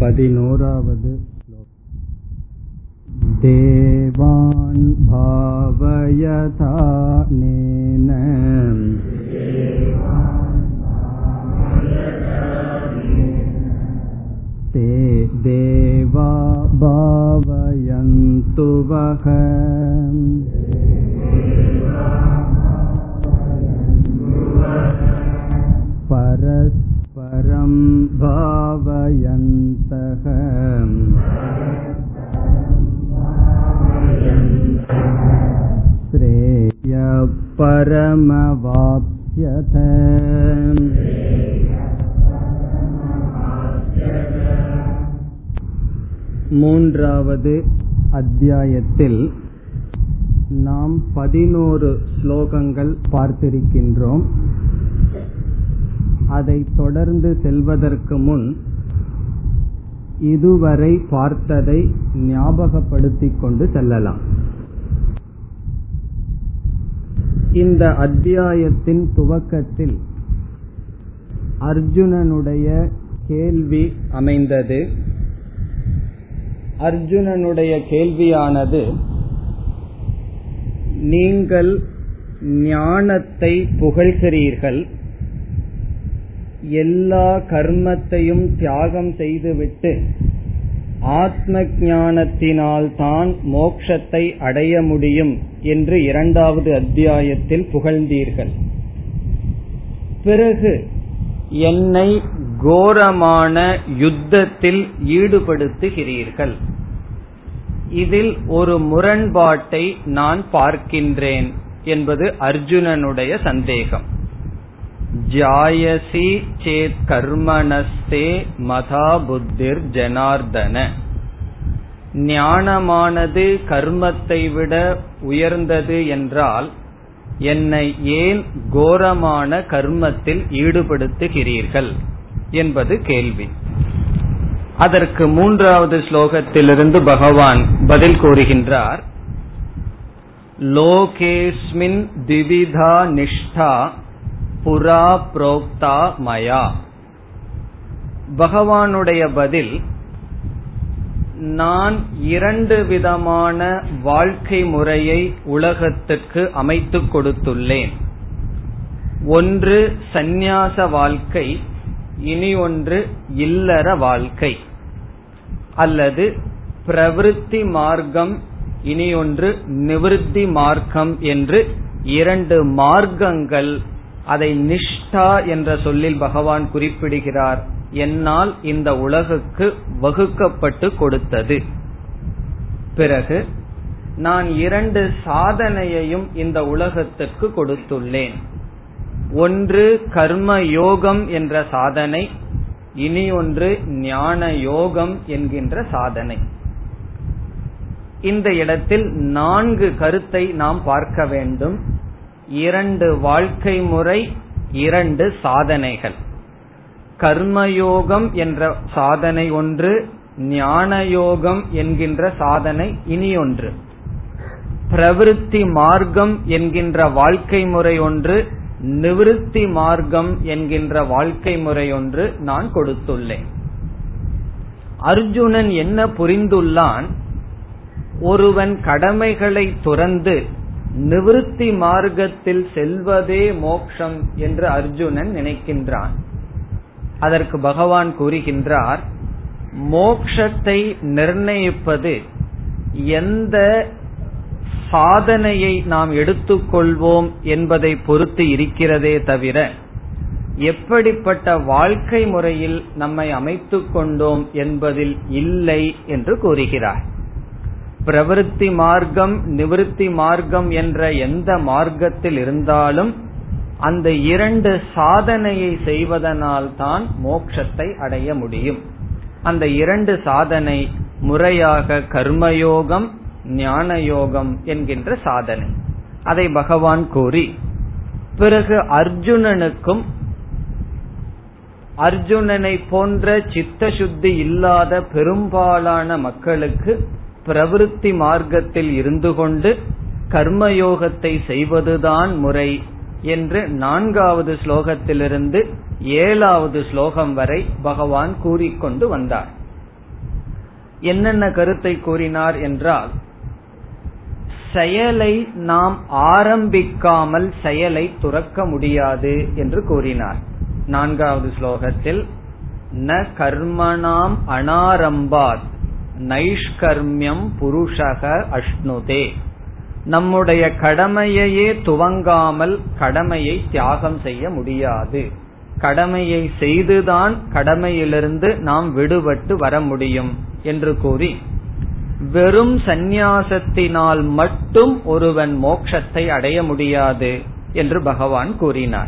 पदिनोरावद् देवान् भावयथानेन ते देवा भावयन्तु वः परस्परं भावयन्तः श्रेयपरमवाप्स्यथ மூன்றாவது அத்தியாயத்தில் நாம் பதினோரு ஸ்லோகங்கள் பார்த்திருக்கின்றோம் அதை தொடர்ந்து செல்வதற்கு முன் இதுவரை பார்த்ததை ஞாபகப்படுத்திக் கொண்டு செல்லலாம். இந்த அத்தியாயத்தின் துவக்கத்தில் அர்ஜுனனுடைய கேள்வி அமைந்தது. அர்ஜுனனுடைய கேள்வியானது நீங்கள் ஞானத்தை புகழ்கிறீர்கள் எல்லா கர்மத்தையும் தியாகம் செய்துவிட்டு ஆத்ம ஞானத்தினால் தான் மோக்ஷத்தை அடைய முடியும் என்று இரண்டாவது அத்தியாயத்தில் புகழ்ந்தீர்கள். பிறகு என்னை கோரமான யுத்தத்தில் ஈடுபடுத்துகிறீர்கள். இதில் ஒரு முரண்பாட்டை நான் பார்க்கின்றேன் என்பது அர்ஜுனனுடைய சந்தேகம். ஜாயசி சேத் கர்மணஸ்தே மதா புத்திர் ஜனார்தன. ஞானமானது கர்மத்தை விட உயர்ந்தது என்றால் என்னை ஏன் கோரமான கர்மத்தில் ஈடுபடுத்துகிறீர்கள் என்பது கேள்வி. அதற்கு மூன்றாவது ஸ்லோகத்திலிருந்து பகவான் பதில் கூறுகின்றார் லோகேஸ்மின் திவிதா நிஷ்டா புரா புரோக்தா மயா. பகவானுடைய பதில் நான் இரண்டு விதமான வாழ்க்கை முறையை உலகத்துக்கு அமைத்துக் கொடுத்துள்ளேன். ஒன்று சந்நியாச வாழ்க்கை இனி ஒன்று இல்லற வாழ்க்கை. அல்லது பிரவிற்த்தி மார்க்கம் இனி ஒன்று நிவிருத்தி மார்க்கம் என்று இரண்டு மார்க்கங்கள் அதை நிஷ்டா என்ற சொல்லில் பகவான் குறிப்பிடுகிறார். என்னால் இந்த உலகுக்கு வகுக்கப்பட்டு கொடுத்தது. பிறகு நான் இரண்டு சாதனையையும் இந்த உலகத்துக்கு கொடுத்துள்ளேன். ஒன்று கர்ம யோகம் என்ற சாதனை இனி ஒன்று ஞான யோகம் என்கின்ற சாதனை. இந்த இடத்தில் நான்கு கருத்தை நாம் பார்க்க வேண்டும். இரண்டு வாழ்க்கை முறை இரண்டு சாதனைகள். கர்மயோகம் என்ற சாதனை ஒன்று ஞான யோகம் என்கின்ற சாதனை இனி ஒன்று. பிரவிற்த்தி மார்க்கம் என்கின்ற வாழ்க்கை முறை ஒன்று நிவிருத்தி மார்க்கம் என்கின்ற வாழ்க்கை முறை ஒன்று நான் கொடுத்துள்ளேன். அர்ஜுனன் என்ன புரிந்துள்ளான்? ஒருவன் கடமைகளை துறந்து நிவிருத்தி மார்க்கத்தில் செல்வதே மோக்ஷம் என்று அர்ஜுனன் நினைக்கின்றான். அதற்கு பகவான் கூறுகின்றார் மோக்ஷத்தை நிர்ணயிப்பது எந்த சாதனையை நாம் எடுத்துக்கொள்வோம் என்பதை பொறுத்து இருக்கிறதே தவிர எப்படிப்பட்ட வாழ்க்கை முறையில் நம்மை அமைத்துக் கொண்டோம் என்பதில் இல்லை என்று கூறுகிறார். பிரவருத்தி மார்க்கம் நிவிருத்தி மார்க்கம் என்ற எந்த மார்க்கத்தில் இருந்தாலும் அந்த இரண்டு சாதனையை செய்வதனால் தான் மோட்சத்தை அடைய முடியும். அந்த இரண்டு சாதனை முறையாக கர்மயோகம் ஞான யோகம் என்கின்ற சாதனை. அதை பகவான் கூறி பிறகு அர்ஜுனனுக்கும் அர்ஜுனனை போன்ற சித்த சுத்தி இல்லாத பெரும்பாலான மக்களுக்கு பிரவிற்த்தி மார்க்கத்தில் இருந்து கொண்டு கர்மயோகத்தை செய்வதுதான் முறை என்று நான்காவது ஸ்லோகத்திலிருந்து ஏழாவது ஸ்லோகம் வரை பகவான் கூறிக்கொண்டு வந்தார். என்னென்ன கருத்தை கூறினார் என்றால் செயலை நாம் ஆரம்பிக்காமல் செயலை துறக்க முடியாது என்று கூறினார். நான்காவது ஸ்லோகத்தில் ந கர்மணாம் அனாரம்பாத் நைஷ்கர்மியம் புருஷக அஷ்ணுதே. நம்முடைய கடமையையே துவங்காமல் கடமையை தியாகம் செய்ய முடியாது. கடமையை செய்துதான் கடமையிலிருந்து நாம் விடுபட்டு வர முடியும் என்று கூறி வெறும் சந்நியாசத்தினால் மட்டும் ஒருவன் மோட்சத்தை அடைய முடியாது என்று பகவான் கூறினார்.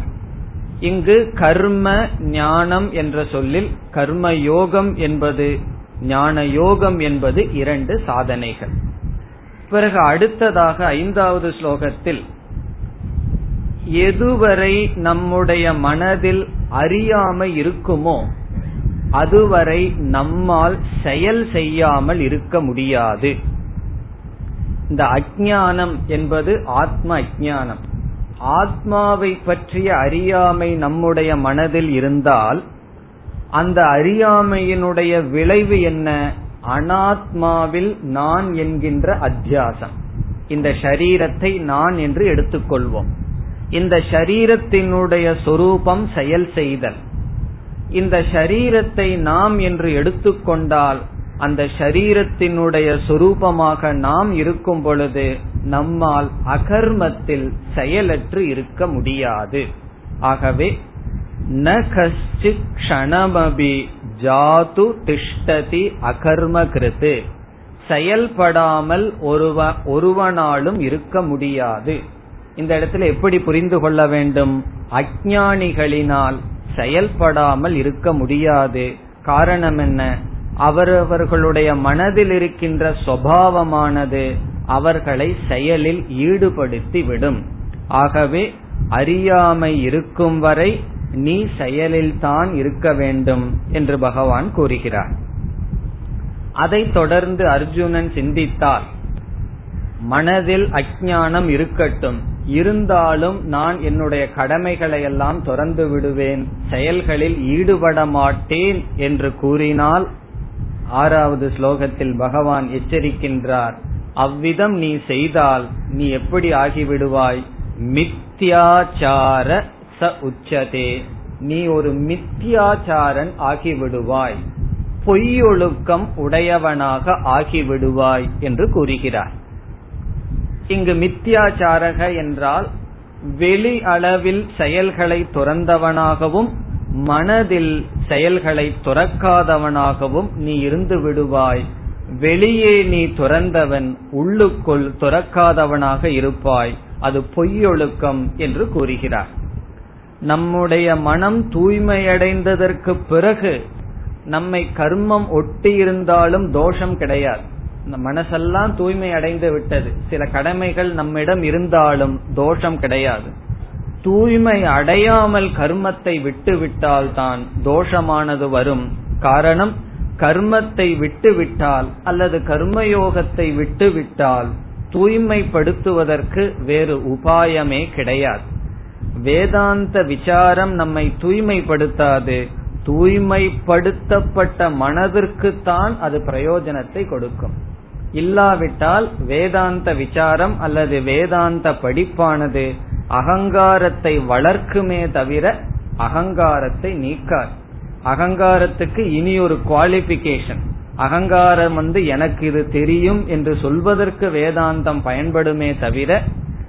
இங்கு கர்ம ஞானம் என்ற சொல்லில் கர்ம யோகம் என்பது ஞான யோகம் என்பது இரண்டு சாதனைகள். பிறகு அடுத்ததாக ஐந்தாவது ஸ்லோகத்தில் எதுவரை நம்முடைய மனதில் அறியாமை இருக்குமோ அதுவரை நம்மால் செயல் செய்யாமல் இருக்க முடியாது. இந்த அஜானம் என்பது ஆத்ம அஜானம் ஆத்மாவை பற்றிய அறியாமை நம்முடைய மனதில் இருந்தால் அந்த அறியாமையினுடைய விளைவு என்ன? அனாத்மாவில் நான் என்கின்ற அத்தியாசம். இந்த ஷரீரத்தை நான் என்று எடுத்துக்கொள்வோம். இந்த ஷரீரத்தினுடைய சொரூபம் செயல் செய்தல். இந்த ஷரீரத்தை நாம் என்று எடுத்துக்கொண்டால் அந்த ஷரீரத்தினுடைய சொரூபமாக நாம் இருக்கும் பொழுது நம்மால் அகர்மத்தில் செயலற்று இருக்க முடியாது. ஆகவே ந கஷ்டித் க்ஷணமபி ஜாது திஷ்டதி அகர்ம கிருத்து செயல்படாமல் ஒருவ ஒருவனாலும் இருக்க முடியாது। இந்த இடத்துல எப்படி புரிந்து கொள்ள வேண்டும்? அஜானிகளினால் செயல்படாமல் இருக்க முடியாது। காரணம் என்ன? அவரவர்களுடைய மனதில் இருக்கின்ற சுவாவமானது அவர்களை செயலில் ஈடுபடுத்தி விடும் ஆகவே அறியாமை இருக்கும் வரை நீ செயலில் தான் இருக்க வேண்டும் என்று பகவான் கூறுகிறார். அதை தொடர்ந்து அர்ஜுனன் சிந்தித்தார். மனதில் அஜானம் இருக்கட்டும். இருந்தாலும் நான் என்னுடைய கடமைகளை எல்லாம் துறந்து விடுவேன். செயல்களில் ஈடுபட மாட்டேன் என்று கூறினால் ஆறாவது ஸ்லோகத்தில் பகவான் எச்சரிக்கின்றார். அவ்விதம் நீ செய்தால் நீ எப்படி ஆகிவிடுவாய்? மித்யாச்சார ச உச்சதே. நீ ஒரு மித்தியாச்சாரன் ஆகிவிடுவாய். பொய்யொழுக்கம் உடையவனாக ஆகிவிடுவாய் என்று கூறுகிறார். இங்கு மித்தியாச்சாரக என்றால் வெளி அளவில் செயல்களை துறந்தவனாகவும் மனதில் செயல்களை துறக்காதவனாகவும் நீ இருந்து விடுவாய். வெளியே நீ துறந்தவன் உள்ளுக்குள் துறக்காதவனாக இருப்பாய். அது பொய்யொழுக்கம் என்று கூறுகிறார். நம்முடைய மனம் தூய்மையடைந்ததற்கு பிறகு நம்மை கர்மம் ஒட்டி இருந்தாலும் தோஷம் கிடையாது. மனசெல்லாம் தூய்மை அடைந்து விட்டது. சில கடமைகள் நம்மிடம் இருந்தாலும் தோஷம் கிடையாது. தூய்மை அடையாமல் கர்மத்தை விட்டு விட்டால் தான் தோஷமானது வரும். காரணம் கர்மத்தை விட்டு விட்டால் அல்லது கர்மயோகத்தை விட்டு விட்டால் தூய்மைப்படுத்துவதற்கு வேறு உபாயமே கிடையாது. வேதாந்த விசாரம் நம்மை தூய்மைப்படுத்தாது. தூய்மைப்படுத்தப்பட்ட மனதிற்குத்தான் அது பிரயோஜனத்தை கொடுக்கும். இல்லாவிட்டால் வேதாந்த விசாரம் அல்லது வேதாந்த படிப்பானது அகங்காரத்தை வளர்க்குமே தவிர அகங்காரத்தை நீக்காது. அகங்காரத்துக்கு இனி ஒரு குவாலிபிகேஷன் அகங்காரம் வந்து எனக்கு இது தெரியும் என்று சொல்வதற்கு வேதாந்தம் பயன்படுமே தவிர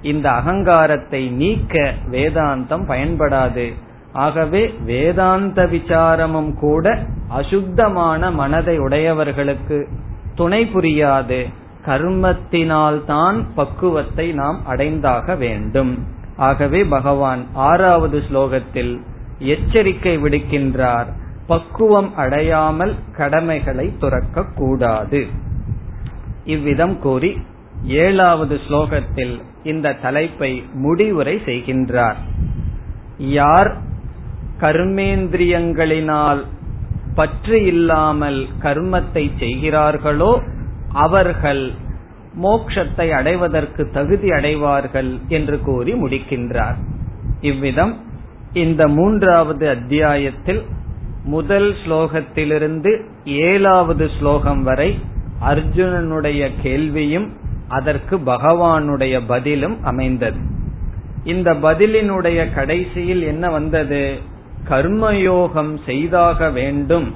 இந்த அகங்காரத்தை நீக்க வேதாந்தம் பயன்படாது. ஆகவே வேதாந்த விசாரமும் கூட அசுத்தமான மனதை உடையவர்களுக்கு துணை புரியாது. கர்மத்தினால் தான் பக்குவத்தை நாம் அடைந்தாக வேண்டும். ஆகவே பகவான் ஆறாவது ஸ்லோகத்தில் எச்சரிக்கை விடுக்கின்றார். பக்குவம் அடையாமல் கடமைகளை துறக்க கூடாது இவ்விதம் கூறி ஏழாவது ஸ்லோகத்தில் இந்த தலைப்பை முடிவுரை செய்கின்றார். யார் கர்மேந்திரியங்களினால் பற்று இல்லாமல் கர்மத்தை செய்கிறார்களோ அவர்கள் மோக்ஷத்தை அடைவதற்கு தகுதி அடைவார்கள் என்று கூறி முடிக்கின்றார். இவ்விதம் இந்த மூன்றாவது அத்தியாயத்தில் முதல் ஸ்லோகத்திலிருந்து ஏழாவது ஸ்லோகம் வரை அர்ஜுனனுடைய கேள்வியும் அதற்கு பகவானுடைய பதிலும் அமைந்தது. இந்த பதிலினுடைய கடைசியில் என்ன வந்தது? கர்மயோகம் செய்தாக வேண்டும்.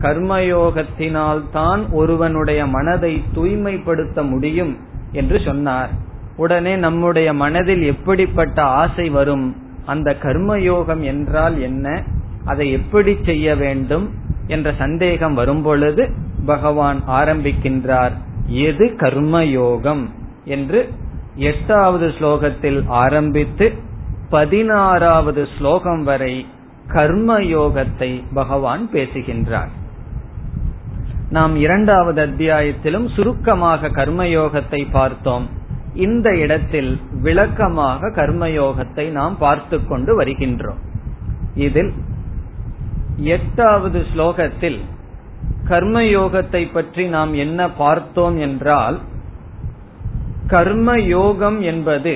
கர்மயோகத்தினால் தான் ஒருவனுடைய மனதை தூய்மைப்படுத்த முடியும் என்று சொன்னார். உடனே நம்முடைய மனதில் எப்படிப்பட்ட ஆசை வரும்? அந்த கர்மயோகம் என்றால் என்ன? அதை எப்படி செய்ய வேண்டும்? என்ற சந்தேகம் வரும் பொழுது பகவான் ஆரம்பிக்கின்றார். எது கர்மயோகம் என்று எட்டாவது ஸ்லோகத்தில் ஆரம்பித்து பதினாறாவது ஸ்லோகம் வரை கர்மயோகத்தை பகவான் பேசுகின்றார். நாம் இரண்டாவது அத்தியாயத்திலும் சுருக்கமாக கர்மயோகத்தை பார்த்தோம். இந்த இடத்தில் விளக்கமாக கர்மயோகத்தை நாம் பார்த்து கொண்டு வருகின்றோம். இதில் எட்டாவது ஸ்லோகத்தில் கர்மயோகத்தை பற்றி நாம் என்ன பார்த்தோம் என்றால் கர்மயோகம் என்பது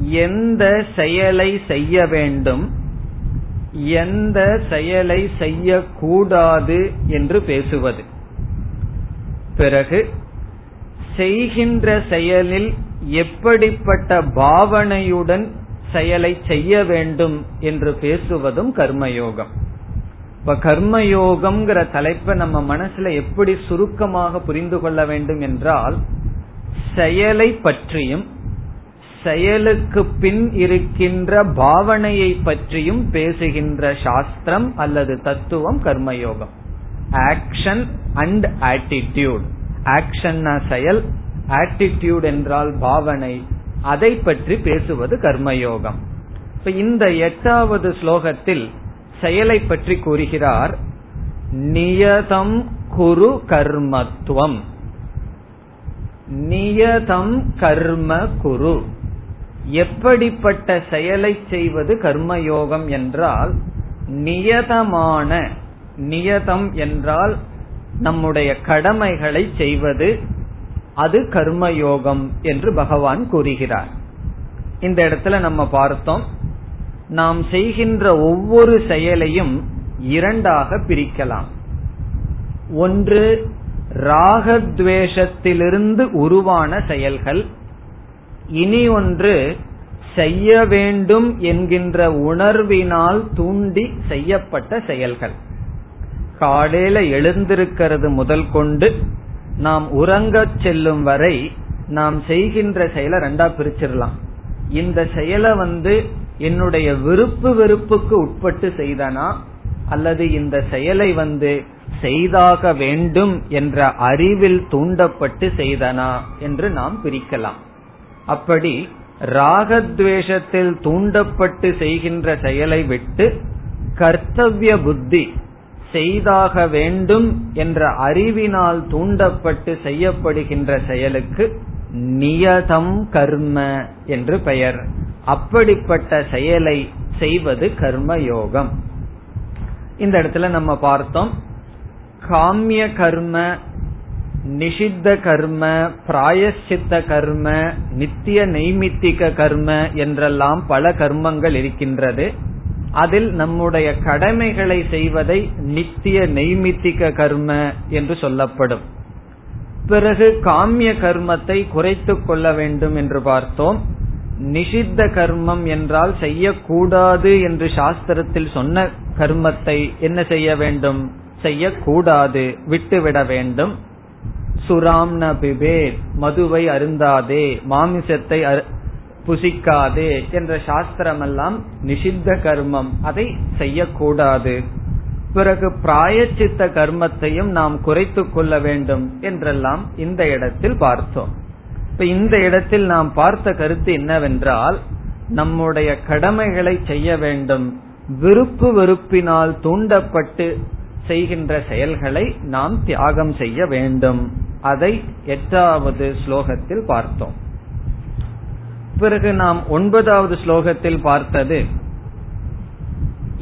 எந்த செயலை செய்ய வேண்டும் எந்த செயலை செய்யக்கூடாது என்று பேசுவது. பிறகு செய்கின்ற செயலில் எப்படிப்பட்ட பாவனையுடன் செயலை செய்ய வேண்டும் என்று பேசுவதும் கர்மயோகம். இப்ப கர்மயோகம்ங்கிற தலைப்பை நம்ம மனசுல எப்படி சுருக்கமாக புரிந்து கொள்ள வேண்டும் என்றால் செயலை பற்றியும் செயலுக்கு பின் இருக்கின்ற பாவனையை பற்றியும் பேசுகின்ற சாஸ்திரம் அல்லது தத்துவம் கர்மயோகம். ஆக்ஷன் அண்ட் ஆட்டிடியூட் ஆக்ஷன் செயல் ஆட்டிடியூட் என்றால் பாவனை. அதை பற்றி பேசுவது கர்மயோகம். இப்ப இந்த எட்டாவது ஸ்லோகத்தில் செயலை பற்றி கூறுகிறார் நியதம் குரு கர்மத்துவம். நியதம் கர்ம குரு. எப்படிப்பட்ட செயலை செய்வது கர்மயோகம் என்றால் நியதமான நியதம் என்றால் நம்முடைய கடமைகளை செய்வது அது கர்மயோகம் என்று பகவான் கூறுகிறார். இந்த இடத்துல நம்ம பார்த்தோம் நாம் செய்கின்ற ஒவ்வொரு செயலையும் இரண்டாக பிரிக்கலாம். ஒன்று ராகத்வேஷத்திலிருந்து உருவான செயல்கள். இனி ஒன்று செய்ய வேண்டும் என்கின்ற உணர்வினால் தூண்டி செய்யப்பட்ட செயல்கள். காலையில எழுந்திருக்கிறது முதல் கொண்டு நாம் உறங்கச் செல்லும் வரை நாம் செய்கின்ற செயலை ரெண்டா பிரிச்சிடலாம். இந்த செயலை வந்து என்னுடைய விருப்பு வெறுப்புக்கு உட்பட்டு செய்தனா? அல்லது இந்த செயலை வந்து செய்தாக வேண்டும் என்ற அறிவில் தூண்டப்பட்டு செய்தனா? என்று நாம் பிரிக்கலாம். அப்படி ராகத்வேஷத்தில் தூண்டப்பட்டு செய்கின்ற செயலை விட்டு கர்த்தவிய புத்தி செய்தாக வேண்டும் என்ற அறிவினால் தூண்டப்பட்டு செய்யப்படுகின்ற செயலுக்கு நியதம் கர்ம என்று பெயர். அப்படிப்பட்ட செயலை செய்வது கர்ம யோகம் இந்த இடத்துல நம்ம பார்த்தோம் காமிய கர்ம நிஷித்த கர்ம பிராயசித்த கர்ம நித்திய நெய்மித்திக கர்ம என்றெல்லாம் பல கர்மங்கள் இருக்கின்றது. அதில் நம்முடைய கடமைகளை செய்வதை நித்திய நெய்மித்திக கர்ம என்று சொல்லப்படும். பிறகு காமிய கர்மத்தை குறைத்துக் கொள்ள வேண்டும் என்று பார்த்தோம். நிஷித்த கர்மம் என்றால் செய்யக்கூடாது என்று சாஸ்திரத்தில் சொன்ன கர்மத்தை என்ன செய்ய வேண்டும்? செய்யக்கூடாது விட்டுவிட வேண்டும். சுராம் நபிபே மதுவை அருந்தாதே மாமிசத்தை புசிக்காதே என்ற சாஸ்திரம் எல்லாம் நிஷித்த கர்மம். அதை செய்யக்கூடாது. பிறகு பிராயச்சித்த கர்மத்தையும் நாம் குறைத்து கொள்ள வேண்டும் என்றெல்லாம் இந்த இடத்தில் பார்த்தோம். இப்ப இந்த இடத்தில் நாம் பார்த்த கருத்து என்னவென்றால் நம்முடைய கடமைகளை செய்ய வேண்டும். விருப்பு வெறுப்பினால் தூண்டப்பட்டு செய்கின்ற செயல்களை நாம் தியாகம் செய்ய வேண்டும். அதை எட்டாவது ஸ்லோகத்தில் பார்த்தோம். பிறகு நாம் ஒன்பதாவது ஸ்லோகத்தில் பார்த்தது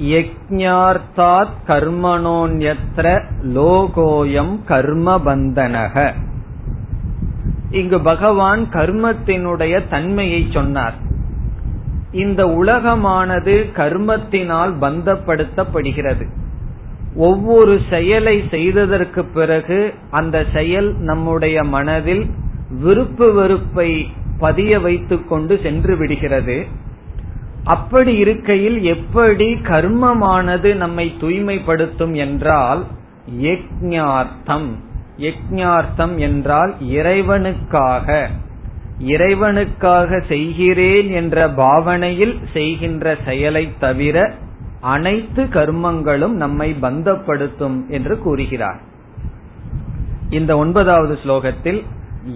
யஜ்ஞார்த்தாத் கர்மணோன்யத்ர லோகோயம் கர்மபந்தனக. இங்கு பகவான் கர்மத்தினுடைய தன்மையை சொன்னார். இந்த உலகமானது கர்மத்தினால் பந்தப்படுத்தப்படுகிறது. ஒவ்வொரு செயலை செய்ததற்கு பிறகு அந்த செயல் நம்முடைய மனதில் விருப்பு வெறுப்பை பதிய வைத்துக் கொண்டு சென்று விடுகிறது. அப்படி இருக்கையில் எப்படி கர்மமானது நம்மை தூய்மைப்படுத்தும் என்றால் யக்ஞார்த்தம். யக்ஞார்த்தம் என்றால் இறைவனுக்காக. இறைவனுக்காக செய்கிறேன் என்ற பாவனையில் செய்கின்ற செயலை தவிர அனைத்து கர்மங்களும் நம்மை பந்தப்படுத்தும் என்று கூறுகிறார். இந்த ஒன்பதாவது ஸ்லோகத்தில்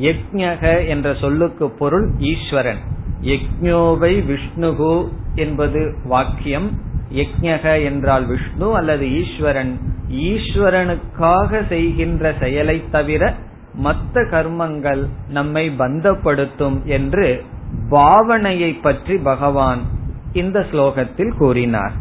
யக்ஞக என்ற சொல்லுக்கு பொருள் ஈஸ்வரன். யக்ஞோவை விஷ்ணுகு என்பது வாக்கியம். யக்ஞக என்றால் விஷ்ணு அல்லது ஈஸ்வரன். ஈஸ்வரனுக்காக செய்கின்ற செயலை தவிர மற்ற கர்மங்கள் நம்மை பந்தப்படுத்தும் என்று பாவனையை பற்றி பகவான் இந்த ஸ்லோகத்தில் கூறினார்.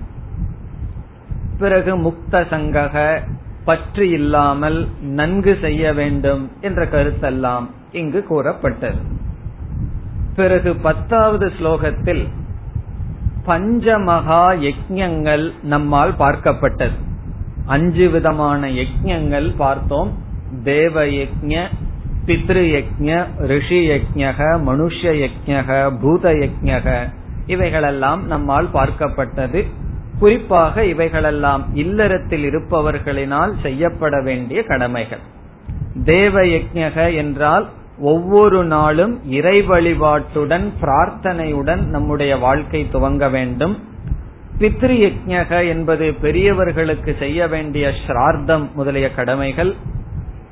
பிறகு முக்த சங்கக பற்று இல்லாமல் நன்கு செய்ய வேண்டும் என்ற கருத்தெல்லாம் இங்கு கூறப்பட்டது. பிறகு பத்தாவது ஸ்லோகத்தில் பஞ்சமகா யஜ்யங்கள் நம்மால் பார்க்கப்பட்டது. அஞ்சு விதமான யஜ்யங்கள் பார்த்தோம். தேவ யஜ்ய பித்ரு யஜ்ய ரிஷி யஜ்யக மனுஷ யஜ்யக பூத யஜ்யக இவைகளெல்லாம் நம்மால் பார்க்கப்பட்டது. குறிப்பாக இவைகளெல்லாம் இல்லறத்தில் இருப்பவர்களினால் செய்யப்பட வேண்டிய கடமைகள். தேவ யஜக என்றால் ஒவ்வொரு நாளும் இறை வழிபாட்டுடன் பிரார்த்தனையுடன் நம்முடைய வாழ்க்கை துவங்க வேண்டும். பித்ரி யஜ்யக என்பது பெரியவர்களுக்கு செய்ய வேண்டிய ஸ்ரார்த்தம் முதலிய கடமைகள்.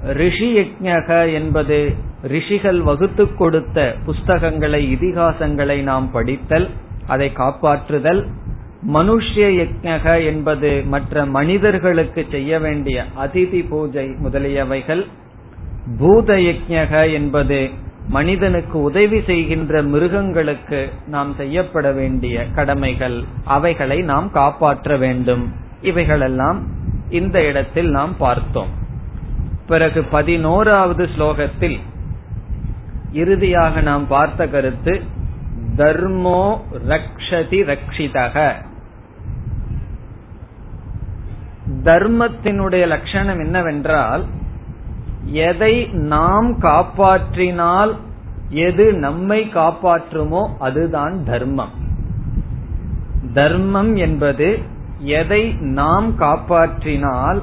ரிஷி யஜக என்பது ரிஷிகள் வகுத்து கொடுத்த புஸ்தகங்களை இதிகாசங்களை நாம் படித்தல் அதை காப்பாற்றுதல். மனுஷ்ய யஜக என்பது மற்ற மனிதர்களுக்கு செய்ய வேண்டிய அதிதி பூஜை முதலியவைகள். பூத யஜக என்பது மனிதனுக்கு உதவி செய்கின்ற மிருகங்களுக்கு நாம் செய்யப்பட வேண்டிய கடமைகள். அவைகளை நாம் காப்பாற்ற வேண்டும். இவைகளெல்லாம் இந்த இடத்தில் நாம் பார்த்தோம். பிறகு பதினோராவது ஸ்லோகத்தில் இறுதியாக நாம் பார்த்த கருத்து தர்மோ ரக்ஷதி ரக்ஷிதக. தர்மத்தினுடைய லட்சணம் என்னவென்றால் எதை நாம் காப்பாற்றினால் எது நம்மை காப்பாற்றுமோ அதுதான் தர்மம். தர்மம் என்பது எதை நாம் காப்பாற்றினால்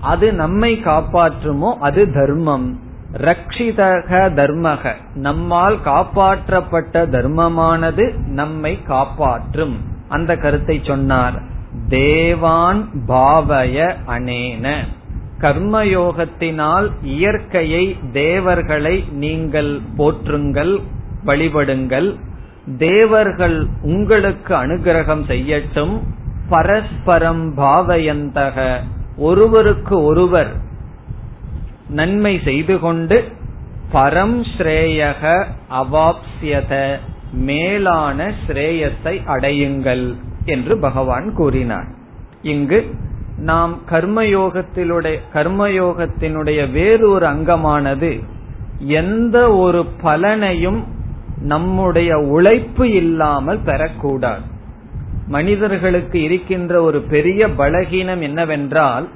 அது நம்மை காப்பாற்றுமோ அது தர்மம். ரக்ஷிதக தர்மக. நம்மால் காப்பாற்றப்பட்ட தர்மமானது நம்மை காப்பாற்றும். அந்த கருத்தை சொன்னார். தேவான் பாவய அனேன. கர்மயோகத்தினால் இயற்கையை தேவர்களை நீங்கள் போற்றுங்கள் வழிபடுங்கள். தேவர்கள் உங்களுக்கு அனுகிரகம் செய்யட்டும். பரஸ்பரம் பாவயந்தக. ஒருவருக்கு ஒருவர் நன்மை செய்து கொண்டு பரம் ஸ்ரேயக அவாப்சியத மேலான ஸ்ரேயத்தை அடையுங்கள் என்று பகவான் கூறினார். இங்கு நாம் கர்மயோகத்திலுடைய கர்மயோகத்தினுடைய வேறு ஒரு அங்கமானது எந்த ஒரு பலனையும் நம்முடைய உழைப்பு இல்லாமல் பெறக்கூடாது. மனிதர்களுக்கு இருக்கின்ற ஒரு பெரிய பலகீனம் என்னவென்றால்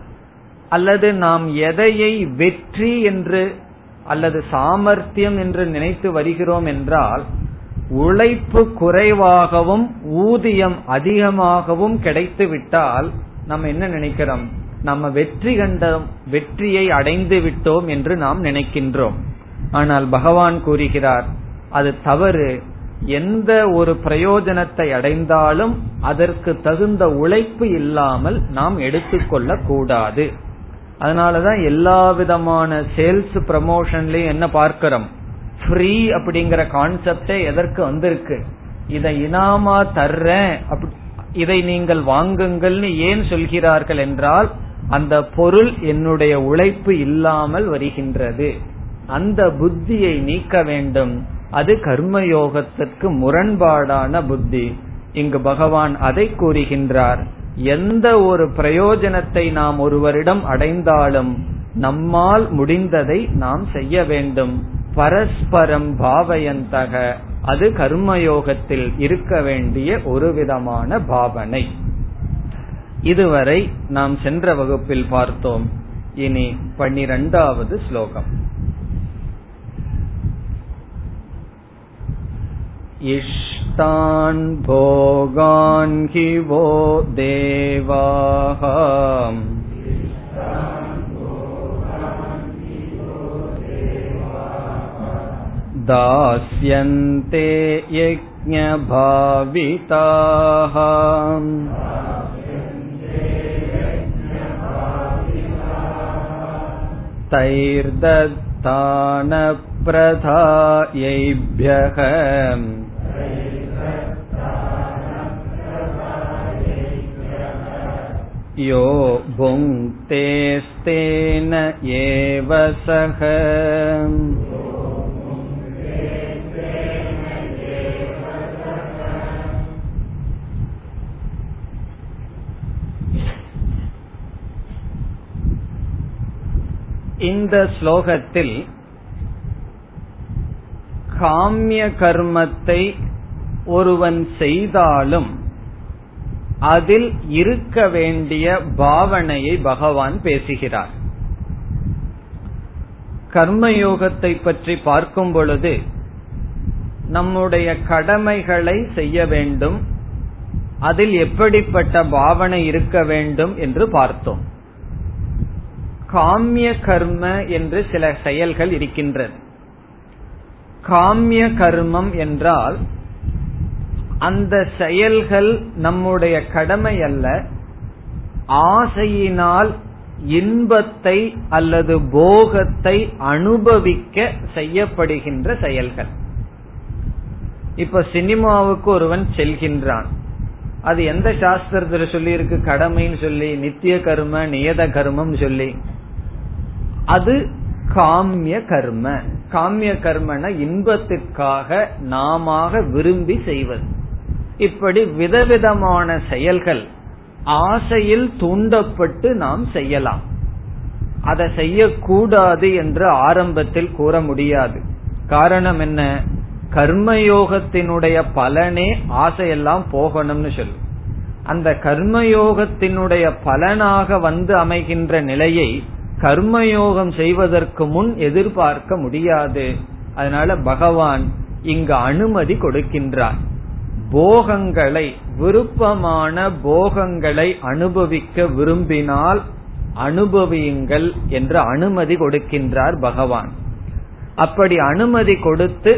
அல்லது நாம் எதையை வெற்றி என்று அல்லது சாமர்த்தியம் என்று நினைத்து வருகிறோம் என்றால் உழைப்பு குறைவாகவும் ஊதியம் அதிகமாகவும் கிடைத்துவிட்டால் நம்ம என்ன நினைக்கிறோம்? நம்ம வெற்றி கண்டோம் வெற்றியை அடைந்து விட்டோம் என்று நாம் நினைக்கின்றோம். ஆனால் பகவான் கூறுகிறார் அது தவறு. எந்த ஒரு பிரயோஜனத்தை அடைந்தாலும் அதற்கு தகுந்த உழைப்பு இல்லாமல் நாம் எடுத்துக்கொள்ள கூடாது அதனாலதான் எல்லா விதமான சேல்ஸ் ப்ரமோஷன்லயும் என்ன பார்க்கிறோம்? ஃப்ரீ அப்படிங்கிற கான்செப்டே எதற்கு வந்திருக்கு? இதை இனாமா தர்றேன் இதை நீங்கள் வாங்குங்கள்னு ஏன் சொல்கிறார்கள் என்றால் அந்த பொருள் என்னுடைய உழைப்பு இல்லாமல் வருகின்றது. அந்த புத்தியை நீக்க வேண்டும். அது கர்மயோகத்திற்கு முரண்பாடான புத்தி. இங்கு பகவான் அதை கூறுகின்றார். எந்த ஒரு பிரயோஜனத்தை நாம் ஒருவரிடம் அடைந்தாலும் நம்மால் முடிந்ததை நாம் செய்ய வேண்டும். பரஸ்பரம் பாவயந்தக. அது கர்மயோகத்தில் இருக்க வேண்டிய ஒரு விதமான பாவனை இதுவரை நாம் சென்ற வகுப்பில் பார்த்தோம் இனி பன்னிரண்டாவது ஸ்லோகம் इष्टान् भोगान् हि वो देवाः दास्यन्ते यज्ञभाविताः तैर्दत्तानप्रधायैभ्यः यो भुङ्क्तेस्तेन एव सः இந்த ஸ்லோகத்தில் காமிய கர்மத்தை ஒருவன் செய்தாலும் அதில் இருக்க வேண்டிய பாவனையை பகவான் பேசுகிறார். கர்மயோகத்தை பற்றி பார்க்கும் பொழுது நம்முடைய கடமைகளை செய்ய வேண்டும் அதில் எப்படிப்பட்ட பாவனை இருக்க வேண்டும் என்று பார்த்தோம். காமிய கர்ம என்று சில செயல்கள் இருக்கின்றது காமிய கர்மம் என்றால் அந்த செயல்கள் நம்முடைய கடமை அல்ல ஆசையினால் இன்பத்தை அல்லது போகத்தை அனுபவிக்க செய்யப்படுகின்ற செயல்கள். இப்ப சினிமாவுக்கு ஒருவன் செல்கின்றான். அது எந்த சாஸ்திரத்துல சொல்லி இருக்கு கடமைன்னு சொல்லி நித்திய கர்ம நியத கர்மம் சொல்லி. அது காமிய கர்ம. காமிய கர்மன இன்பத்திற்காக நாம விரும்பி செய்வது. இப்படி விதவிதமான செயல்கள் ஆசையில் தூண்டப்பட்டு நாம் செய்யலாம். அதை செய்யக்கூடாது என்று ஆரம்பத்தில் கூற முடியாது. காரணம் என்ன? கர்மயோகத்தினுடைய பலனே ஆசையெல்லாம் போகணும்னு சொல்லு அந்த கர்மயோகத்தினுடைய பலனாக வந்து அமைகின்ற நிலையை கர்மயோகம் செய்வதற்கு முன் எதிர்பார்க்க முடியாது. அதனால பகவான் இங்கு அனுமதி கொடுக்கின்றார். போகங்களை விருப்பமான போகங்களை அனுபவிக்க விரும்பினால் அனுபவியுங்கள் என்று அனுமதி கொடுக்கின்றார் பகவான். அப்படி அனுமதி கொடுத்து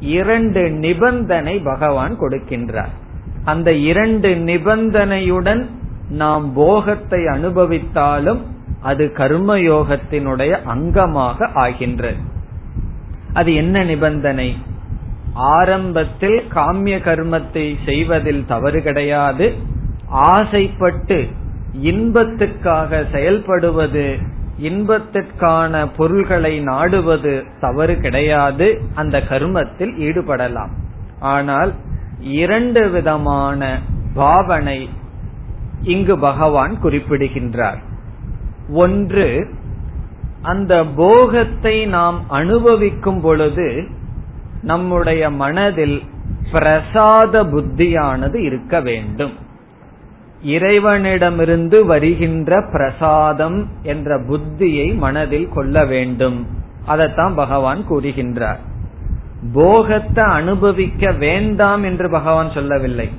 இரண்டு நிபந்தனை பகவான் கொடுக்கின்றார். அந்த இரண்டு நிபந்தனையுடன் நாம் போகத்தை அனுபவித்தாலும் அது கர்மயோகத்தினுடைய அங்கமாக ஆகின்றது அது என்ன நிபந்தனை? ஆரம்பத்தில் காமிய கர்மத்தை செய்வதில் தவறு கிடையாது. ஆசைப்பட்டு இன்பத்துக்காக செயல்படுவது இன்பத்திற்கான பொருள்களை நாடுவது தவறு கிடையாது. அந்த கர்மத்தில் ஈடுபடலாம். ஆனால் இரண்டு விதமான பாவனை இங்கு பகவான் குறிப்பிடுகின்றார். ஒன்று அந்த போகத்தை நாம் அனுபவிக்கும் பொழுது நம்முடைய மனதில் பிரசாத புத்தியானது இருக்க வேண்டும். இறைவனிடமிருந்து வருகின்ற பிரசாதம் என்ற புத்தியை மனதில் கொள்ள வேண்டும். அதைத்தான் பகவான் கூறுகின்றார். போகத்தை அனுபவிக்க வேண்டாம் என்று பகவான் சொல்லவில்லை.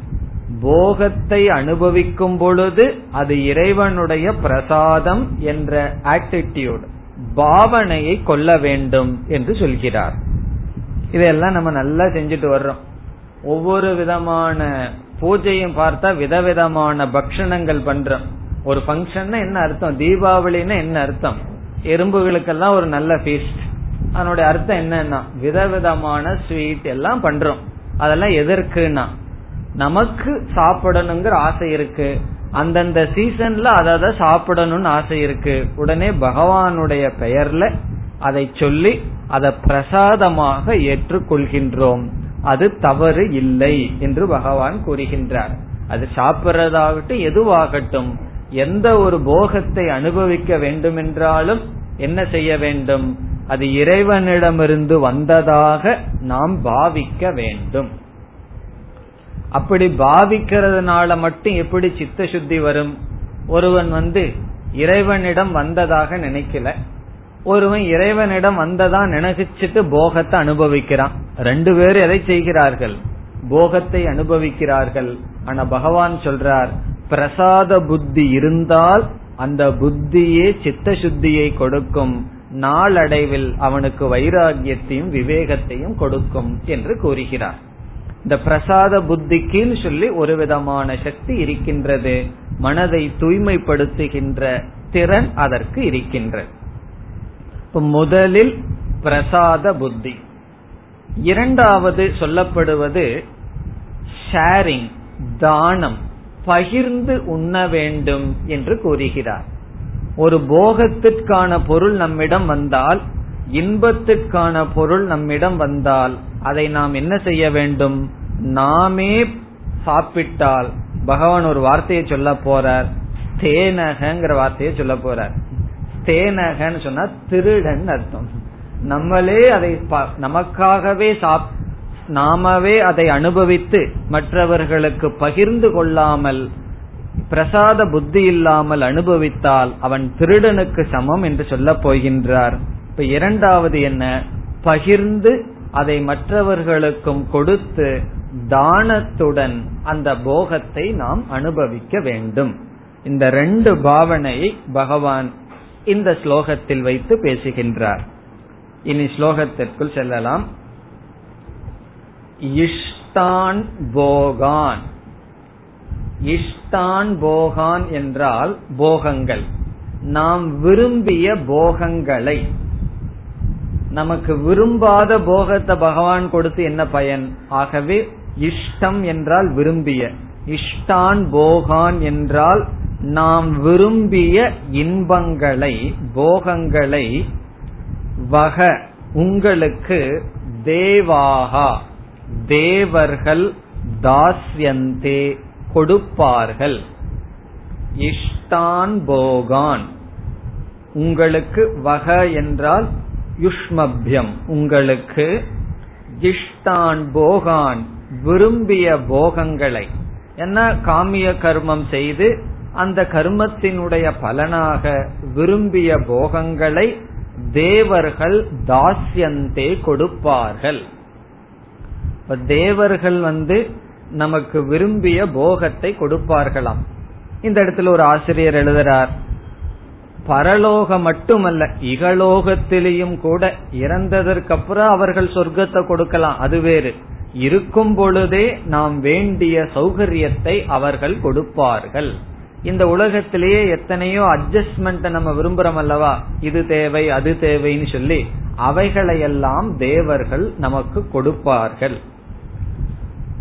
போகத்தை அனுபவிக்கும் பொழுது அது இறைவனுடைய பிரசாதம் என்ற ஆட்டிடியூட் பாவனையை கொள்ள வேண்டும் என்று சொல்கிறார். இதெல்லாம் நம்ம நல்லா செஞ்சுட்டு வர்றோம். ஒவ்வொரு விதமான பூஜையும் பார்த்தா விதவிதமான பக்ஷணங்கள் பண்றோம். ஒரு ஃபங்க்ஷன் என்ன அர்த்தம்? தீபாவளின்னா என்ன அர்த்தம்? எறும்புகளுக்கெல்லாம் ஒரு நல்ல ஃபீஸ்ட் அதனுடைய அர்த்தம் என்னன்னா விதவிதமான ஸ்வீட் எல்லாம் பண்றோம். அதெல்லாம் எதற்குன்னா நமக்கு சாப்பிடணுங்கிற ஆசை இருக்கு. அந்தந்த சீசன்ல அதை சாப்பிடணும்னு ஆசை இருக்கு. உடனே பகவானுடைய பெயர்ல அதை சொல்லி அதை பிரசாதமாக ஏற்றுக்கொள்கின்றோம். அது தவறு இல்லை என்று பகவான் கூறுகின்றார். அது சாப்பிட்றதாகட்டும் எதுவாகட்டும் எந்த ஒரு போகத்தை அனுபவிக்க வேண்டுமென்றாலும் என்ன செய்ய வேண்டும்? அது இறைவனிடமிருந்து வந்ததாக நாம் பாவிக்க வேண்டும். அப்படி பாவிக்கிறதுனால மட்டும் எப்படி சித்த சுத்தி வரும்? ஒருவன் வந்து இறைவனிடம் வந்ததாக நினைக்கல. ஒருவன் இறைவனிடம் வந்ததா நினைச்சிட்டு போகத்தை அனுபவிக்கிறான். ரெண்டு பேரும் எதை செய்கிறார்கள்? போகத்தை அனுபவிக்கிறார்கள். ஆனா பகவான் சொல்றார் பிரசாத புத்தி இருந்தால் அந்த புத்தியே சித்த சுத்தியை கொடுக்கும். நாளடைவில் அவனுக்கு வைராகியத்தையும் விவேகத்தையும் கொடுக்கும் என்று கூறுகிறார். இந்த பிரசாத புத்திக்குன்னு சொல்லி ஒரு விதமான சக்தி இருக்கின்றது. மனதை தூய்மைப்படுத்துகின்ற திறன் அதற்கு இருக்கின்றது. முதலில் பிரசாத புத்தி. இரண்டாவது சொல்லப்படுவது ஷேரிங் தானம் பகிர்ந்து உண்ண வேண்டும் என்று கூறுகிறார். ஒரு போகத்திற்கான பொருள் நம்மிடம் வந்தால் இன்பத்திற்கான பொருள் நம்மிடம் வந்தால் அதை நாம் என்ன செய்ய வேண்டும்? நாமே சாப்பிட்டால். பகவான் ஒரு வார்த்தையை சொல்ல போறார். தேனகங்கிற வார்த்தையை சொல்ல போறார். தேனகன்னு சொன்னா திருடன் அர்த்தம். நம்மளே அதை நமக்காகவே சாப் நாமவே அதை அனுபவித்து மற்றவர்களுக்கு பகிர்ந்து கொள்ளாமல் பிரசாத புத்தி இல்லாமல் அனுபவித்தால் அவன் திருடனுக்கு சமம் என்று சொல்ல போகின்றார். இப்ப இரண்டாவது என்ன? பகிர்ந்து அதை மற்றவர்களுக்கும் கொடுத்து தானத்துடன் அந்த போகத்தை நாம் அனுபவிக்க வேண்டும். இந்த ரெண்டு பாவனையை பகவான் இந்த ஸ்லோகத்தில் வைத்து பேசுகின்றார். இனி ஸ்லோகத்திற்குள் செல்லலாம். இஷ்டான் போகான். இஷ்டான் போகான் என்றால் போகங்கள். நாம் விரும்பிய போகங்களை நமக்கு விரும்பாத போகத்தை பகவான் கொடுத்து என்ன பயன்? ஆகவே இஷ்டம் என்றால் விரும்பிய இஷ்டான் போகான் என்றால் நாம் விரும்பிய இன்பங்களை போகங்களை வக உங்களுக்கு தேவாகா தேவர்கள் தாஸ்யந்தே கொடுப்பார்கள். இஷ்டான் போகான் உங்களுக்கு வக என்றால் யுஷ்மபியம். உங்களுக்கு இஷ்டான் போகான் விரும்பிய போகங்களை. என்ன காமிய கர்மம் செய்து அந்த கர்மத்தினுடைய பலனாக விரும்பிய போகங்களை தேவர்கள் தாஸ்யந்தே கொடுப்பார்கள். இப்ப தேவர்கள் வந்து நமக்கு விரும்பிய போகத்தை கொடுப்பார்களாம். இந்த இடத்துல ஒரு ஆசிரியர் எழுதுறார். பரலோகம் மட்டுமல்ல இகலோகத்திலேயும் கூட இறந்ததற்கு அப்புறம் அவர்கள் சொர்க்கத்தை கொடுக்கலாம். அது வேறு. இருக்கும் பொழுதே நாம் வேண்டிய சௌகரியத்தை அவர்கள் கொடுப்பார்கள். இந்த உலகத்திலேயே எத்தனையோ அட்ஜஸ்ட்மெண்ட் நம்ம விரும்புறோம் அல்லவா? இது தேவை அது தேவைன்னு சொல்லி அவைகளையெல்லாம் தேவர்கள் நமக்கு கொடுப்பார்கள்.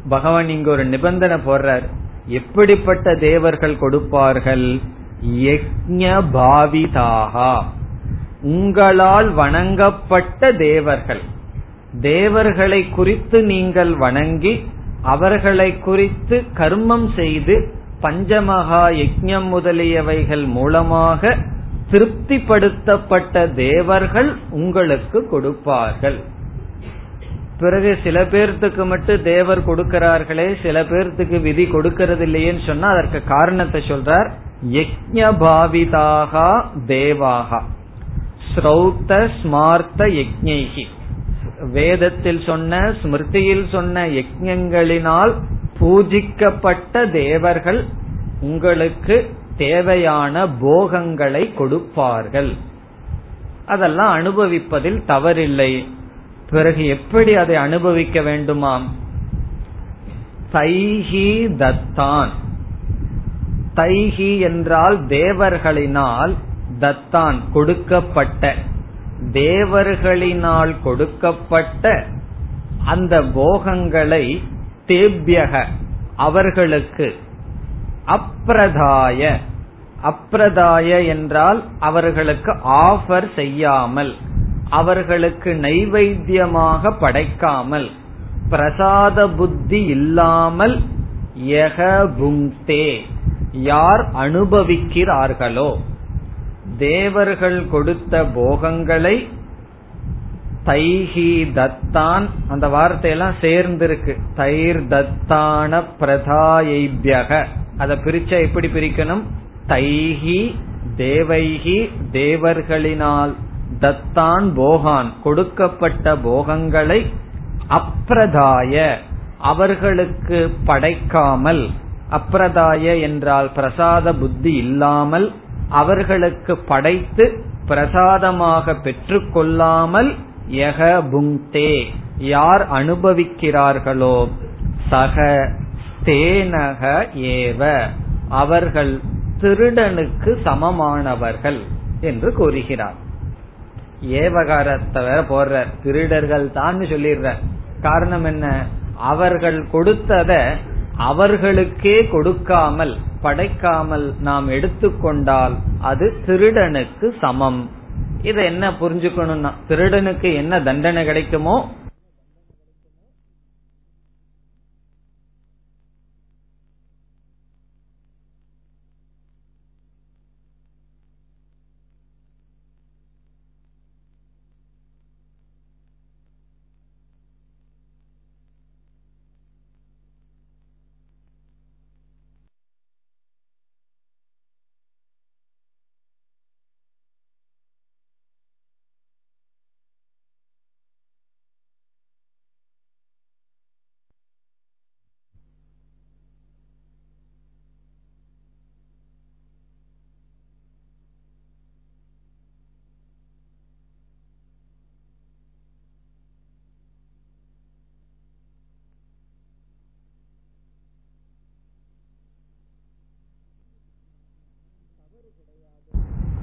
பகவான் இங்க ஒரு நிபந்தனை போடுறார். எப்படிப்பட்ட தேவர்கள் கொடுப்பார்கள்? பாவிதாகா உங்களால் வணங்கப்பட்ட தேவர்கள். தேவர்களை குறித்து நீங்கள் வணங்கி அவர்களை குறித்து கர்மம் செய்து பஞ்சமகா யஜ்யம் முதலியவைகள் மூலமாக திருப்திப்படுத்தப்பட்ட தேவர்கள் உங்களுக்கு கொடுப்பார்கள். பிறகு சில பேர்த்துக்கு மட்டும் தேவர் கொடுக்கிறார்களே சில பேர்த்துக்கு விதி கொடுக்கறது இல்லையேன்னு சொன்னா அதற்கு காரணத்தை சொல்றார். யஜ்ஞபாவிதாக தேவாகா. ஸ்ரௌத்த ஸ்மார்த்த யஜ்ஞைகி வேதத்தில் சொன்ன ஸ்மிருதியில் சொன்ன யஜ்ஞங்களினால் பூஜிக்கப்பட்ட தேவர்கள் உங்களுக்கு தேவையான போகங்களை கொடுப்பார்கள். அதெல்லாம் அனுபவிப்பதில் தவறில்லை. பிறகு எப்படி அதை அனுபவிக்க வேண்டுமாம்? தைஹி தத்தான். தைஹி என்றால் தேவர்களினால் தத்தான் கொடுக்கப்பட்ட. தேவர்களினால் கொடுக்கப்பட்ட அந்த போகங்களை தேபியக அவர்களுக்கு. அப்பிரதாய அப்பிரதாய என்றால் அவர்களுக்கு ஆஃபர் செய்யாமல் அவர்களுக்கு நைவேத்தியமாக படைக்காமல் பிரசாத புத்தி இல்லாமல் யக புங்தே யார் அனுபவிக்கிறார்களோ தேவர்கள் கொடுத்த போகங்களை தைஹி தத்தான் அந்த வார்த்தையெல்லாம் சேர்ந்திருக்கு. தைர் தத்தான பிரதாயிபியக. அதை பிரிச்சா எப்படி பிரிக்கணும்? தைஹி தேவைகி தேவர்களினால் தத்தான் போகான் கொடுக்கப்பட்ட போகங்களை அப்பிரதாய அவர்களுக்கு படைக்காமல் அப்பிரதாய என்றால் பிரசாத புத்தி இல்லாமல் அவர்களுக்கு படைத்து பிரசாதமாக பெற்றுக்கொள்ளாமல் யக புங்தே யார் அனுபவிக்கிறார்களோ சக தேனக ஏவ அவர்கள் திருடனுக்கு சமமானவர்கள் என்று கூறுகிறார். ஏவகாரத்தை வேற போடுற திருடர்கள் தான் சொல்லிடுற காரணம் என்ன? அவர்கள் கொடுத்தத அவர்களுக்கே கொடுக்காமல் படைக்காமல் நாம் எடுத்துக்கொண்டால் அது திருடனுக்கு சமம். இதை என்ன புரிஞ்சுக்கணும்னா திருடனுக்கு என்ன தண்டனை கிடைக்குமோ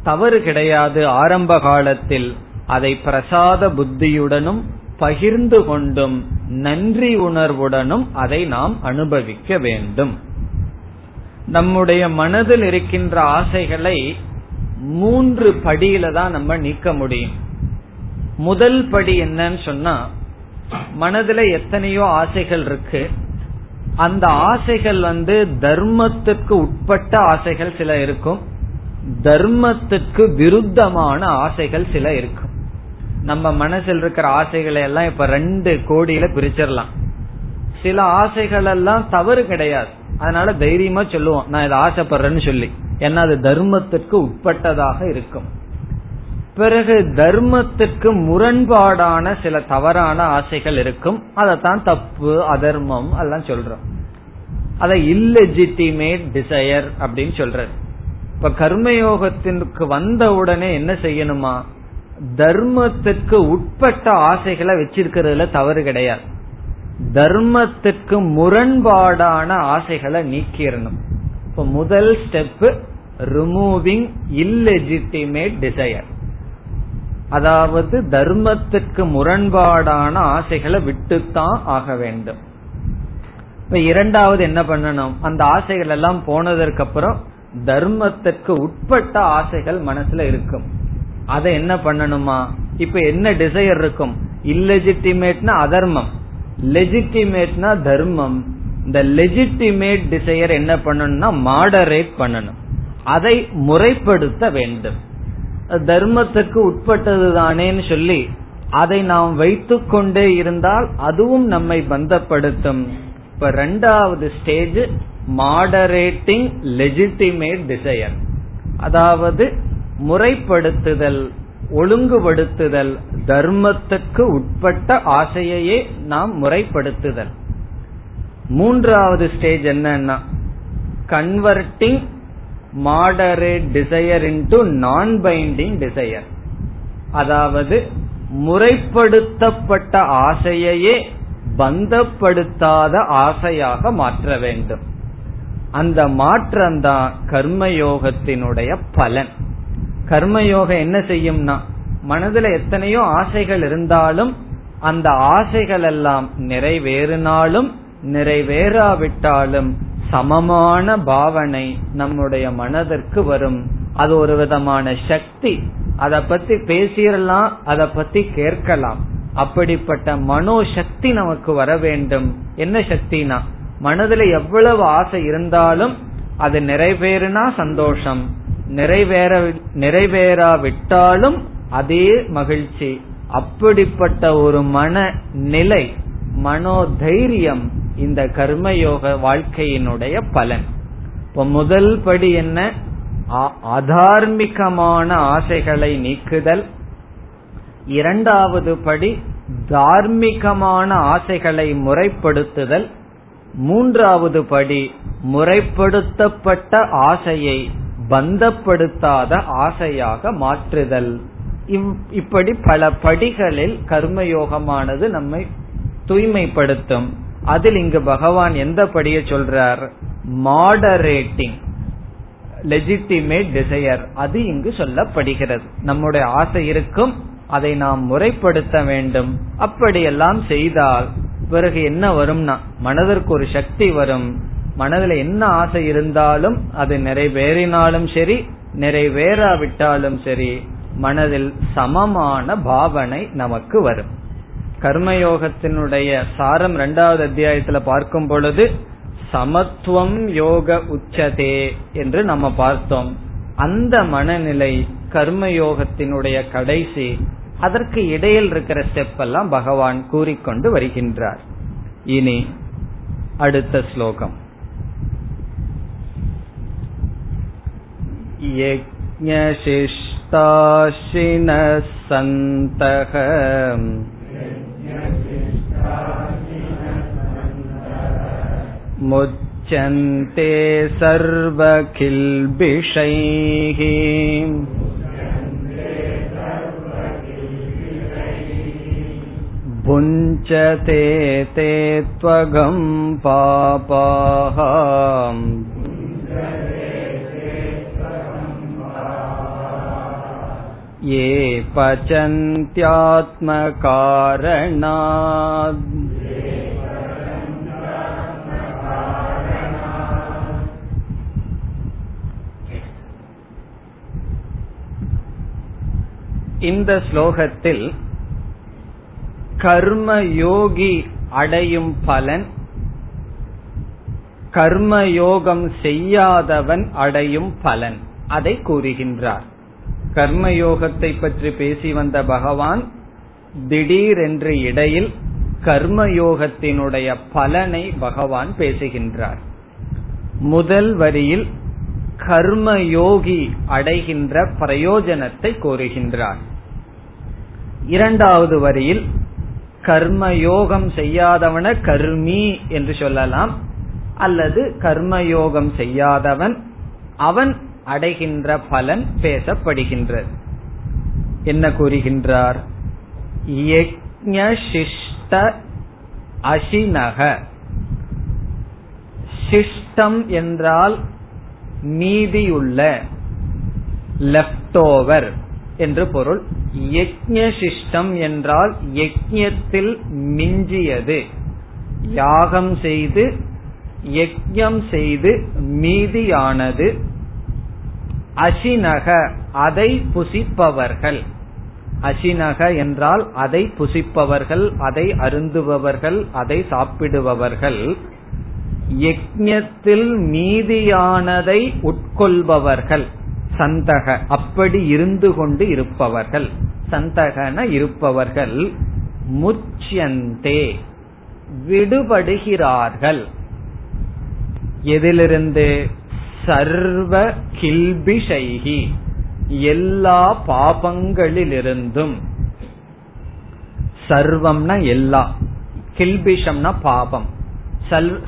தவறு கிடையாது ஆரம்ப காலத்தில். அதை பிரசாத புத்தியுடனும் பகிர்ந்து கொண்டும் நன்றி உணர்வுடனும் அதை நாம் அனுபவிக்க வேண்டும். நம்முடைய மனதில் இருக்கின்ற ஆசைகளை மூன்று படியில தான் நம்ம நீக்க முடியும். முதல் படி என்னன்னு சொன்னா மனதுல எத்தனையோ ஆசைகள் இருக்கு. அந்த ஆசைகள் வந்து தர்மத்துக்கு உட்பட்ட ஆசைகள் சில இருக்கும். தர்மத்துக்கு விருத்தமான ஆசைகள் சில இருக்கும் நம்ம மனசில் இருக்கிற ஆசைகளை எல்லாம் இப்ப ரெண்டு கோடியில பிரிச்சிடலாம். சில ஆசைகள் எல்லாம் தவறு கிடையாது. அதனால தைரியமா சொல்லுவோம் நான் இதை ஆசைப்படுறேன்னு சொல்லி. ஏன்னா அது தர்மத்திற்கு உட்பட்டதாக இருக்கும். பிறகு தர்மத்திற்கு முரண்பாடான சில தவறான ஆசைகள் இருக்கும். அதைத்தான் தப்பு அதர்மம் எல்லாம் சொல்றோம். அதை இல்லெஜிட்டிமேட் டிசையர் அப்படின்னு சொல்றது. இப்ப கர்மயோகத்திற்கு வந்த உடனே என்ன செய்யணுமா? தர்மத்துக்கு உட்பட்ட ஆசைகளை வச்சிருக்கிறதுல தவறு கிடையாது. தர்மத்துக்கு முரண்பாடான ஆசைகளை நீக்கிடணும் இப்ப முதல் ஸ்டெப் ரிமூவிங் இல்லெஜிட்டிமேட் டிசையர் அதாவது தர்மத்துக்கு முரண்பாடான ஆசைகளை விட்டுத்தான் ஆக வேண்டும். இப்ப இரண்டாவது என்ன பண்ணணும்? அந்த ஆசைகள் எல்லாம் போனதற்கு அப்புறம் தர்மத்திற்கு உட்பட்ட ஆசைகள் மனசுல இருக்கும். அதை என்ன பண்ணணுமா? இப்ப என்ன டிசையர் இருக்கும்? இல்லெஜிட்டிமேட்னா அதர்மம். லெஜிட்டிமேட்னா தர்மம். இந்த லெஜிட்டிமேட் டிசையர் என்ன பண்ணணும்னா மாடரேட் பண்ணணும். அதை முறைப்படுத்த வேண்டும். தர்மத்துக்கு உட்பட்டது தானேன்னு சொல்லி அதை நாம் வைத்துக் கொண்டே இருந்தால் அதுவும் நம்மை பந்தப்படுத்தும். இப்ப ரெண்டாவது ஸ்டேஜ் மாடரேட்டிங் லெஜிட்டிமேட் டிசையர் அதாவது முறைப்படுத்துதல் ஒழுங்குபடுத்துதல் தர்மத்துக்கு உட்பட்ட ஆசையையே நாம் முறைப்படுத்துதல். மூன்றாவது ஸ்டேஜ் என்னன்னா converting moderate desire into non binding desire அதாவது முறைப்படுத்தப்பட்ட ஆசையையே பந்தப்படுத்தாத ஆசையாக மாற்ற வேண்டும். அந்த மாற்றம்தான் கர்மயோகத்தினுடைய பலன். கர்மயோகம் என்ன செய்யும்னா மனதுல எத்தனையோ ஆசைகள் இருந்தாலும் அந்த ஆசைகள் எல்லாம் நிறைவேறினாலும் நிறைவேறாவிட்டாலும் சமமான பாவனை நம்முடைய மனதிற்கு வரும். அது ஒரு விதமான சக்தி. அதை பத்தி பேசிடலாம் அதை பத்தி கேட்கலாம். அப்படிப்பட்ட மனோ சக்தி நமக்கு வர வேண்டும். என்ன சக்தினா மனதுல எவ்வளவு ஆசை இருந்தாலும் அது நிறைவேறினா சந்தோஷம். நிறைவேற நிறைவேறாவிட்டாலும் அதே மகிழ்ச்சி. அப்படிப்பட்ட ஒரு மன நிலை மனோதைரியம் இந்த கர்மயோக வாழ்க்கையினுடைய பலன். இப்ப முதல் படி என்ன? அதார்மிகமான ஆசைகளை நீக்குதல். இரண்டாவது படி தார்மீகமான ஆசைகளை முறைப்படுத்துதல். மூன்றாவது படி முறைப்படுத்தப்பட்ட ஆசையை பந்தப்படுத்தாத ஆசையாக மாற்றுதல். இப்படி பல படிகளில் கர்மயோகமானது நம்மை தூய்மைப்படுத்தும். அதில் இங்கு பகவான் எந்த படியை சொல்றார்? மாடரேட்டிங் லெஜிட்டிமேட் டிசையர் அது இங்கு சொல்லப்படுகிறது. நம்முடைய ஆசை இருக்கும் அதை நாம் முறைப்படுத்த வேண்டும். அப்படியெல்லாம் செய்தால் பிறகு என்ன வரும்னா மனதிற்கு ஒரு சக்தி வரும். மனதில் என்ன ஆசை இருந்தாலும் அது நிறைவேறினாலும் சரி நிறைவேறாவிட்டாலும் சரி மனதில் சமமான பாவனை நமக்கு வரும். கர்மயோகத்தினுடைய சாரம் இரண்டாவது அத்தியாயத்துல பார்க்கும் பொழுது சமத்துவம் யோக உச்சதே என்று நம்ம பார்த்தோம். அந்த மனநிலை கர்மயோகத்தினுடைய கடைசி அதற்கு இடையில் இருக்கிற ஸ்டெப் எல்லாம் பகவான் கூறிக்கொண்டு வருகின்றார் இனி அடுத்த ஸ்லோகம் यज्ञशिष्टाशिनः सन्तः मुच्यन्ते सर्वखिल्बिषैः भुञ्चते ते त्वगं पापाः ये पचन्त्यात्मकारणात् இந்த ஸ்லோகத்தில் கர்ம யோகி அடையும் பலன் கர்மயோகம் செய்யாதவன் அடையும் பலன். அதை கூறுகின்றார். கர்மயோகத்தை பற்றி பேசி வந்த பகவான் திடீரென்று இடையில் கர்மயோகத்தினுடைய பலனை பகவான் பேசுகின்றார். முதல் வரியில் கர்மயோகி அடைகின்ற பிரயோஜனத்தை கோருகின்றார் இரண்டாவது வரியில் கர்மயோகம் செய்யாதவன கர்மி என்று சொல்லலாம். அல்லது கர்மயோகம் செய்யாதவன் அவன் அடைகின்ற பலன் பேசப்படுகின்றது. என்ன கூறுகின்றார்? சிஷ்ட அசினக. சிஷ்டம் என்றால் மீதியுள்ள லெப்ட் ஓவர் என்று பொருள். சிஷ்டம் என்றால் யஜ்யத்தில் மிஞ்சியது. யாகம் செய்து யஜ்யம் செய்து மீதியானது. அசினக அதை புசிப்பவர்கள். அசினக என்றால் அதை புசிப்பவர்கள் அதை அருந்துபவர்கள் அதை சாப்பிடுபவர்கள். யஜ்யத்தில் மீதியானதை உட்கொள்பவர்கள். சந்தக. அப்படி இருந்து கொண்டு இருப்பவர்கள். சந்தகன இருப்பவர்கள் முச்சியந்தே விடுபடுகிறார்கள். எதிலிருந்து? சர்வ கில்பிஷைகி. எல்லா பாபங்களிலிருந்தும். சர்வம்னா எல்லா. கில்பிஷம்னா பாபம்.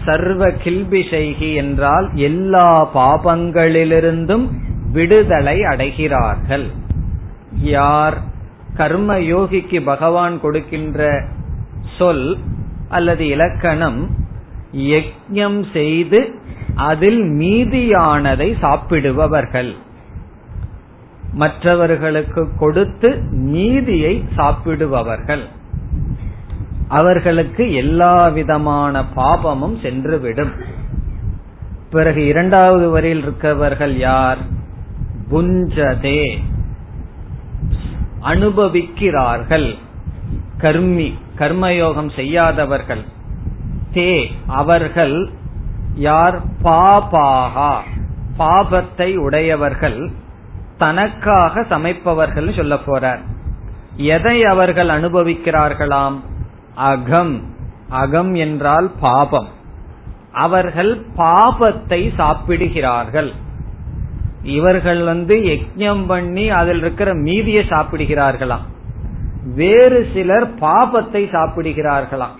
சர்வ கில்பிஷைகி என்றால் எல்லா பாபங்களிலிருந்தும் விடுதலை அடைகிறார்கள். யார் கர்ம யோகிக்கு பகவான் கொடுக்கின்ற சொல் அல்லது இலக்கணம் யஜ்யம் செய்து அதில் மீதியானதை சாப்பிடுபவர்கள். மற்றவர்களுக்கு கொடுத்து மீதியை சாப்பிடுபவர்கள். அவர்களுக்கு எல்லா விதமான பாபமும் சென்றுவிடும். பிறகு இரண்டாவது வரையில் இருக்கவர்கள் யார்? புஞ்சதே. அனுபவிக்கிறார்கள். கர்மி கர்மயோகம் செய்யாதவர்கள். தே அவர்கள் யார்? பாபாகா. பாபத்தை உடையவர்கள். தனக்காக சமைப்பவர்கள் சொல்ல போறார். எதை அவர்கள் அனுபவிக்கிறார்களாம்? அகம். அகம் என்றால் பாபம். அவர்கள் பாபத்தை சாப்பிடுகிறார்கள். இவர்கள் வந்து யஜ்யம் பண்ணி அதில் இருக்கிற மீதியை சாப்பிடுகிறார்களாம். வேறு சிலர் பாபத்தை சாப்பிடுகிறார்களாம்.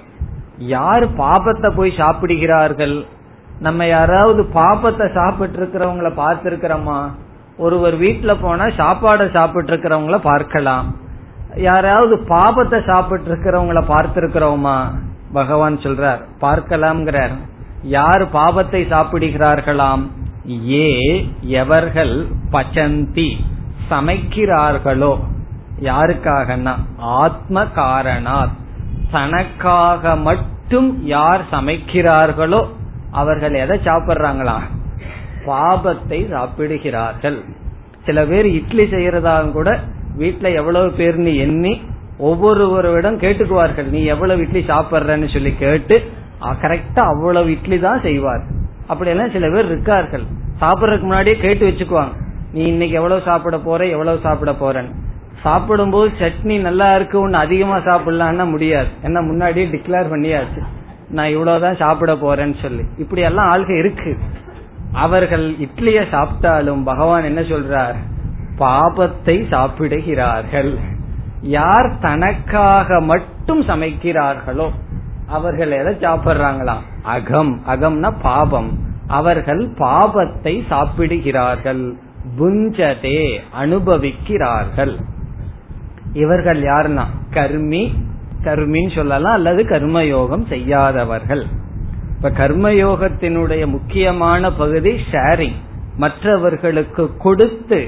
யார் பாபத்தை போய் சாப்பிடுகிறார்கள்? நம்ம யாராவது பாபத்தை சாப்பிட்டு இருக்கிறவங்கள பார்த்திருக்கிறோமா? ஒருவர் வீட்டுல போனா சாப்பாடை சாப்பிட்டு இருக்கிறவங்கள பார்க்கலாம். யாராவது பாபத்தை சாப்பிட்டு இருக்கிறவங்கள பார்த்திருக்கிறோமா? பகவான் சொல்றார் பார்க்கலாம்ங்கிறார். யார் பாபத்தை சாப்பிடுகிறார்களாம்? ஏ எவர்கள் பச்சந்தி சமைக்கிறார்களோ? யாருக்காகனா? ஆத்ம காரணாத் தனக்காக மட்டும் யார் சமைக்கிறார்களோ? அவர்கள் எதை சாப்பிடுறாங்களா? பாபத்தை சாப்பிடுகிறார்கள். சில பேர் இட்லி செய்யறதா கூட வீட்டுல எவ்வளவு பேர்னு எண்ணி ஒவ்வொருவரிடம் கேட்டுக்குவார்கள் நீ எவ்வளவு இட்லி சாப்பிடுறன்னு சொல்லி கேட்டு கரெக்டா அவ்வளவு இட்லி தான் செய்வார். அப்படியெல்லாம் சில பேர் இருக்கார்கள். சாப்பிடறதுக்கு முன்னாடியே கேட்டு வச்சுக்குவாங்க. நீ இன்னைக்கு எவ்வளவு சாப்பிட போற எவ்வளவு சாப்பிட போறன்னு. சாப்பிடும்போது சட்னி நல்லா இருக்கு ஒன்னு அதிகமா சாப்பிடலாம்னா முடியாது. என்ன முன்னாடியே டிக்ளேர் பண்ணியாச்சு. நான் இவ்வளவுதான் சாப்பிட போறேன்னு சொல்லி. இப்படி எல்லாம் ஆள்க இருக்கு. அவர்கள் இட்லிய சாப்பிட்டாலும் பகவான் என்ன சொல்றார்? பாபத்தை சாப்பிடுகிறார்கள். யார் தனக்காக மட்டும் சமைக்கிறார்களோ அவர்கள் எதை சாப்பிடுறாங்களாம்? அகம். அகம்னா பாபம். அவர்கள் பாபத்தை சாப்பிடுகிறார்கள். புஞ்சதே அனுபவிக்கிறார்கள். இவர்கள் யாருன்னா? கர்மி. கர்மின்னு சொல்லலாம் அல்லது கர்மயோகம் செய்யாதவர்கள். இப்ப கர்மயோகத்தினுடைய முக்கியமான பகுதி ஷேரிங் மற்றவர்களுக்கு கொடுத்து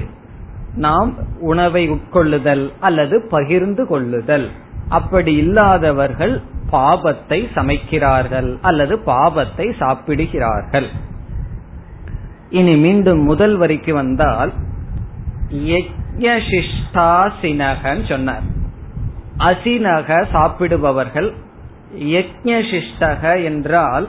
நாம் உணவை உட்கொள்ளுதல் அல்லது பகிர்ந்து கொள்ளுதல். அப்படி இல்லாதவர்கள் பாபத்தை சமைக்கிறார்கள் அல்லது பாபத்தை சாப்பிடுகிறார்கள். இனி மீண்டும் முதல் வரிக்கு வந்தால் யஜ்யசிஷ்டாசினகன் சொன்னார். அசினக சாப்பிடுபவர்கள் யஜ்யசிஷ்டக என்றால்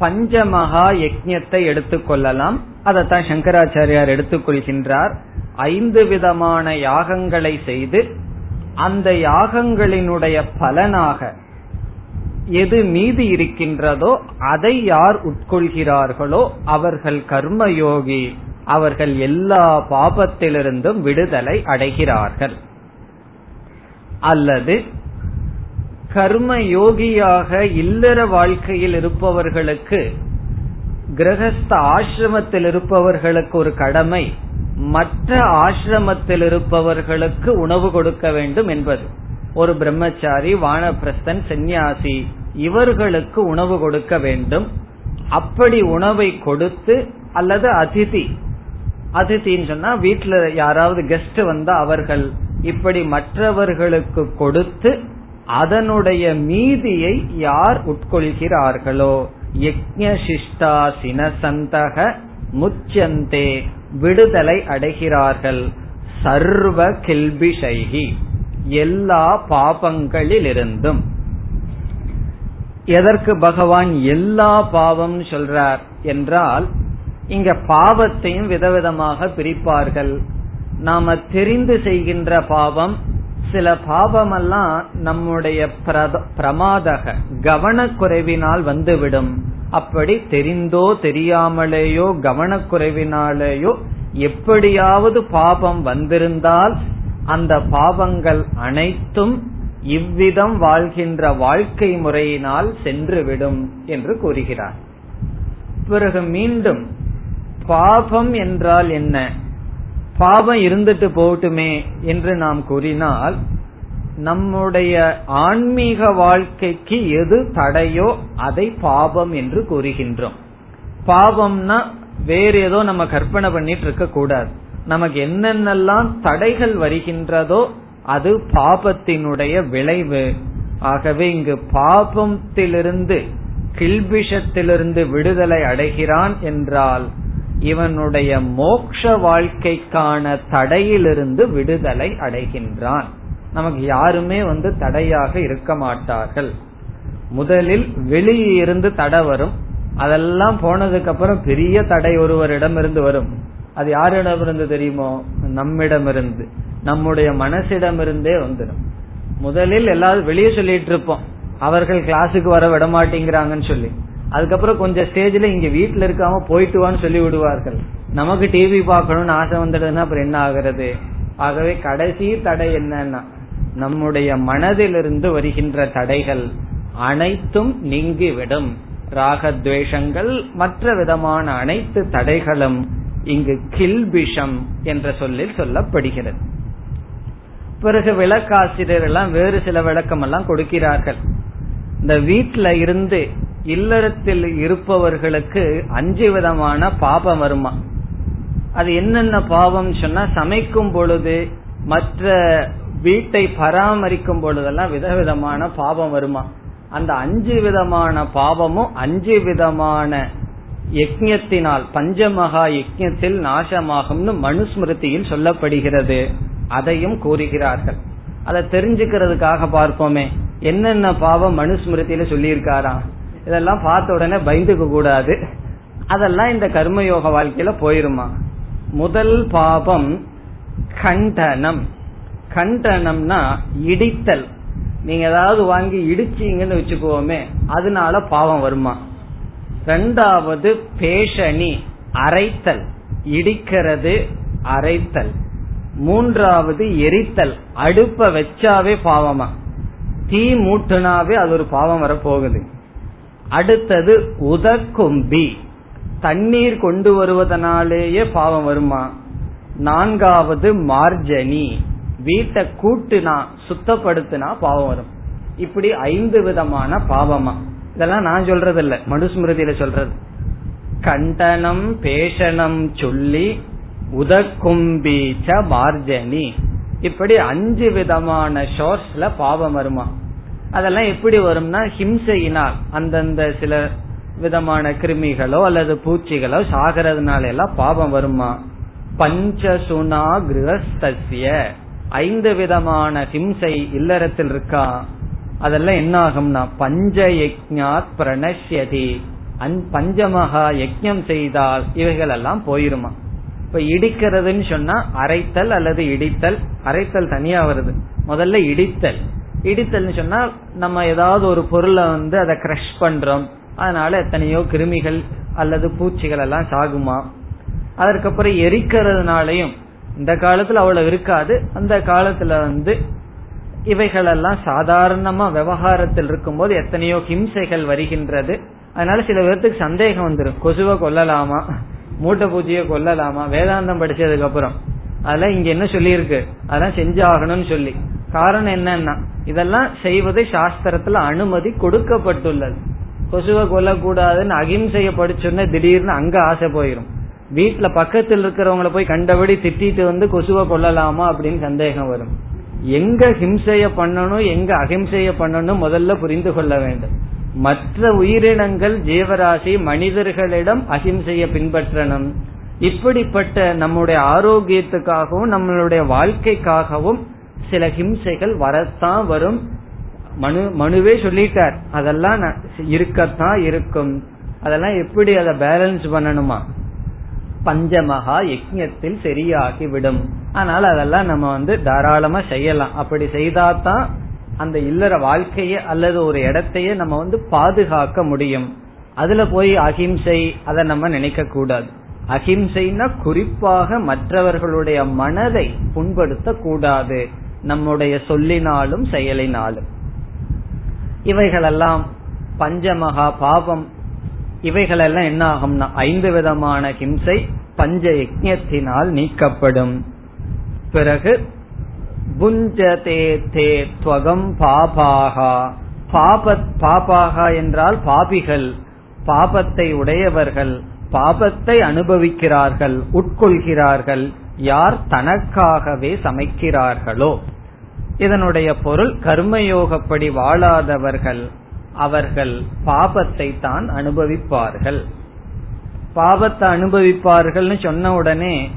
பஞ்சமகா யஜ்யத்தை எடுத்துக்கொள்ளலாம். அதைத்தான் சங்கராச்சாரியார் எடுத்துக்கொள்கின்றார் ஐந்து விதமான யாகங்களை செய்து அந்த யாகங்களினுடைய பலனாக எது மீதி இருக்கின்றதோ அதை யார் உட்கொள்கிறார்களோ அவர்கள் கர்மயோகி அவர்கள் எல்லா பாபத்திலிருந்தும் விடுதலை அடைகிறார்கள். அல்லது கர்ம யோகியாக இல்லற வாழ்க்கையில் இருப்பவர்களுக்கு கிரகஸ்த ஆசிரமத்தில் இருப்பவர்களுக்கு ஒரு கடமை மற்ற ஆசிரமத்தில் இருப்பவர்களுக்கு உணவு கொடுக்க வேண்டும் என்பது. ஒரு பிரம்மச்சாரி வானப்பிரஸ்தன் சந்நியாசி இவர்களுக்கு உணவு கொடுக்க வேண்டும். அப்படி உணவை கொடுத்து அல்லது அதிதி. அதித்தின்னு சொன்னா வீட்டுல யாராவது கெஸ்ட் வந்தா அவர்கள் இப்படி மற்றவர்களுக்கு கொடுத்து அதனுடைய மீதியை யார் உட்கொள்கிறார்களோ? யஜ்ஞசிஷ்டா சினசந்தக முச்சந்தே. விடுதலை அடைகிறார்கள். சர்வ கில்பிஷைகி. எல்லா பாபங்களிலிருந்தும். எதற்கு பகவான் எல்லா பாவம் சொல்றார் என்றால் இங்க பாவத்தையும் விதவிதமாக பிரிப்பார்கள். நாம தெரிந்து செய்கின்ற பாவம் சில பாவமெல்லாம் நம்முடைய பிரமாதக கவனக்குறைவினால் வந்துவிடும். அப்படி தெரிந்தோ தெரியாமலேயோ கவனக்குறைவினாலேயோ எப்படியாவது பாபம் வந்திருந்தால் அந்த பாவங்கள் அனைத்தும் இவ்விதம் வாழ்கின்ற வாழ்க்கை முறையினால் சென்றுவிடும் என்று கூறுகிறார். பிறகு மீண்டும் பாபம் என்றால் என்ன? பாவம் இருந்துட்டு போகட்டுமே என்று நாம் கூறினால் நம்முடைய ஆன்மீக வாழ்க்கைக்கு எது தடையோ அதை பாபம் என்று கூறுகின்றோம். பாவம்னா வேற ஏதோ நம்ம கற்பனை பண்ணிட்டு இருக்க கூடாது. நமக்கு என்னென்னலாம் தடைகள் வருகின்றதோ அது பாபத்தினுடைய விளைவு. ஆகவே இங்கு பாபத்திலிருந்து கில்பிஷத்திலிருந்து விடுதலை அடைகிறான் என்றால் இவனுடைய மோக்ஷ வாழ்க்கைக்கான தடையிலிருந்து விடுதலை அடைகின்றான். நமக்கு யாருமே வந்து தடையாக இருக்க மாட்டார்கள். முதலில் வெளியே இருந்து தடை வரும். அதெல்லாம் போனதுக்கு அப்புறம் பெரிய தடை ஒருவரிடம் இருந்து வரும். அது யாரிடம் இருந்து தெரியுமோ? நம்மிடமிருந்து. நம்முடைய மனசிடமிருந்தே வந்துடும் முதலில் எல்லாரும் வெளியே சொல்லிட்டு இருப்போம். அவர்கள் கிளாஸுக்கு வர விட மாட்டேங்கிறாங்கன்னு சொல்லி. அதுக்கப்புறம் கொஞ்சம் ஸ்டேஜ்ல இங்க வீட்டுல இருக்காம போயிட்டு வான்னு சொல்லி விடுவார்கள். நமக்கு டிவி பார்க்கணும்னு ஆசை வந்துடுதுன்னா அப்புறம் என்ன ஆகிறது? ஆகவே கடைசி தடை என்னன்னா நம்முடைய மனதிலிருந்து வருகின்ற தடைகள் அனைத்தும் நீங்கிவிடும். ராகத்வேஷங்கள் மற்ற விதமான அனைத்து தடைகளும் இங்கு கில்பிஷம் என்ற சொல்லில் சொல்லப்படுகிறது. பிறகு விளக்காசிரியர் எல்லாம் வேறு சில விளக்கம் எல்லாம் கொடுக்கிறார்கள். இந்த வீட்டில இருந்து இல்லறத்தில் இருப்பவர்களுக்கு அஞ்சு விதமான பாபம் வருமா? அது என்னென்ன பாவம் சொன்னா சமைக்கும் பொழுது மற்ற வீட்டை பராமரிக்கும் பொழுதெல்லாம் விதவிதமான பாவம் வருமா? அந்த அஞ்சு விதமான பாவமும் அஞ்சு விதமான யஜ்யத்தினால் பஞ்சமகா யஜ்யத்தில் நாசமாகும்னு மனுஸ்மிருதியில் சொல்லப்படுகிறது. அதையும் கூறுகிறார்கள். அதை தெரிஞ்சுக்கிறதுக்காக பார்ப்போமே. என்னென்ன பாவம் மனுஸ்மிருதியில சொல்லியிருக்காராம் இதெல்லாம் பார்த்த உடனே பயந்துக்க கூடாது. அதெல்லாம் இந்த கர்மயோக வாழ்க்கையில போயிருமா? முதல் பாபம் கண்டனம். கண்டனம்னா இடித்தல். நீங்க ஏதாவது வாங்கி இடிச்சீங்கன்னு வச்சுக்கோமே அதனால பாவம் வருமா? ரெண்டாவது பேஷணி அரைத்தல். இடிக்கிறது அரைத்தல். மூன்றாவது எரித்தல். அடுப்ப வச்சாவே பாவமா? தீ மூட்டுனாவே அது ஒரு பாவம் வரப்போகுது. அடுத்தது உதக்கும்பி. தண்ணீர் கொண்டு வருவதனாலேயே பாவம் வருமா? நான்காவது மார்ஜனி. வீட்டை கூட்டுனா சுத்தப்படுத்தினா பாவம் வரும். இப்படி ஐந்து விதமான பாவமா. இதெல்லாம் நான் சொல்றது இல்ல மனுஸ்மிருதியில சொல்றது. கண்டனம் பேஷனம் சொல்லி உதக்கும்பீச்ச மார்ஜனி. இப்படி அஞ்சு விதமான ஷோர்ஸ்ல பாவம் வருமா? அதெல்லாம் எப்படி வரும்னா ஹிம்சையினால் அந்தந்த சில விதமான கிருமிகளோ அல்லது பூச்சிகளோ சாகிறதுனால எல்லாம் பாவம் வருமா? பஞ்சசுனா கிரகஸ்திய ஐந்து விதமான ஹிம்சை இல்லறத்தில் இருக்கா? அதெல்லாம் என்ன ஆகும்னா பஞ்ச யஜ்ஞாத் பிரணஷ்யதி. பஞ்சமகா யஜ்யம் செய்தால் இவைகள் எல்லாம் போயிருமா? இப்ப இடிக்கிறதுன்னு சொன்னா அரைத்தல் அல்லது இடித்தல். அரைத்தல் தனியா வருது. முதல்ல இடித்தல். இடித்தல்னு சொன்னா நம்ம ஏதாவது ஒரு பொருளை வந்து அதை கிரஷ் பண்றோம். அதனால எத்தனையோ கிருமிகள் அல்லது பூச்சிகள் எல்லாம் சாகுமா? அதற்கப்புறம் எரிக்கிறதுனாலையும் இந்த காலத்துல அவ்வளவு இருக்காது. அந்த காலத்துல வந்து இவைகளெல்லாம் சாதாரணமா விவகாரத்தில் இருக்கும்போது எத்தனையோ ஹிம்சைகள் வருகின்றது. அதனால சில பேர்த்துக்கு சந்தேகம் வந்துடும் கொசுவை கொல்லலாமா? மூட்டை பூஜையை கொல்லலாமா? வேதாந்தம் படிச்சதுக்கு அப்புறம். அதெல்லாம் இங்க என்ன சொல்லியிருக்கு? அதெல்லாம் செஞ்சாகணும்னு சொல்லி. காரணம் என்னன்னா இதெல்லாம் செய்வது சாஸ்திரத்துல அனுமதி கொடுக்கப்பட்டுள்ளது. கொசுவை கொல்லக்கூடாதுன்னு அகிம்சைய படிச்சோன்னே திடீர்னு அங்க ஆசை போயிரும். வீட்டுல பக்கத்தில் இருக்கிறவங்கள போய் கண்டபடி திட்டிட்டு வந்து கொசுவை கொள்ளலாமா அப்படின்னு சந்தேகம் வரும். எங்க ஹிம்சைய பண்ணணும் எங்க அஹிம்சைய பண்ணணும் முதல்ல புரிந்து கொள்ள வேண்டும். மற்ற உயிரினங்கள் ஜீவராசி மனிதர்களிடம் அஹிம்சைய பின்பற்றணும். இப்படிப்பட்ட நம்முடைய ஆரோக்கியத்துக்காகவும் நம்மளுடைய வாழ்க்கைக்காகவும் சில ஹிம்சைகள் வரத்தான் வரும். மனு மனுவே சொல்லிட்டார். அதெல்லாம் இருக்கத்தான் இருக்கும். அதெல்லாம் எப்படி அதை பேலன்ஸ் பண்ணணுமா? பஞ்சமகா யஜ்யத்தில் சரியாகி விடும் ஆனால் அதெல்லாம் நம்ம வந்து தாராளமா செய்யலாம். அப்படி செய்தாதான் அந்த இல்லற வாழ்க்கைய அல்லது ஒரு இடத்தையே நம்ம வந்து பாதுகாக்க முடியும். அதுல போய் அகிம்சை அதை நம்ம நினைக்க கூடாது அஹிம்சைன்னா குறிப்பாக மற்றவர்களுடைய மனதை புண்படுத்த கூடாது நம்முடைய சொல்லினாலும் செயலினாலும். இவைகளெல்லாம் பஞ்சமகா பாவம் இவைகளெல்லாம் என்ன ஆகும்னா ஐந்து விதமான ஹிம்சை பஞ்ச யஜத்தினால் நீக்கப்படும். பிறகு புஞ்சதே தே துவகம் பாபாகா. பாப பாபாகா என்றால் பாபிகள். பாபத்தை உடையவர்கள் பாபத்தை அனுபவிக்கிறார்கள் உட்கொள்கிறார்கள். யார் தனக்காகவே சமைக்கிறார்களோ. இதனுடைய பொருள் கர்மயோகப்படி வாழாதவர்கள். அவர்கள் பாபத்தை தான் அனுபவிப்பார்கள். பாபத்தை அனுபவிப்பார்கள்னு சொன்ன உடனே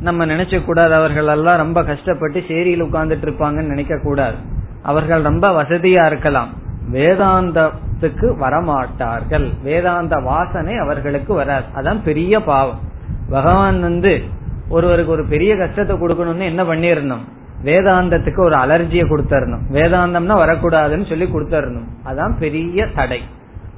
நம்ம நினைச்ச கூடாது அவர்கள் எல்லாம் ரொம்ப கஷ்டப்பட்டு சேரியில் உட்கார்ந்துட்டு இருப்பாங்கன்னு நினைக்க கூடாது. அவர்கள் ரொம்ப வசதியா இருக்கலாம். வேதாந்தத்துக்கு வரமாட்டார்கள். வேதாந்த வாசனை அவர்களுக்கு வராது. அதான் பெரிய பாவம். பகவான் வந்து ஒருவருக்கு ஒரு பெரிய கஷ்டத்தை கொடுக்கணும்னு என்ன பண்ணிடணும் வேதாந்தத்துக்கு ஒரு அலர்ஜியை கொடுத்தரணும். வேதாந்தம்னா வரக்கூடாதுன்னு சொல்லி கொடுத்தரணும். அதான் பெரிய தடை.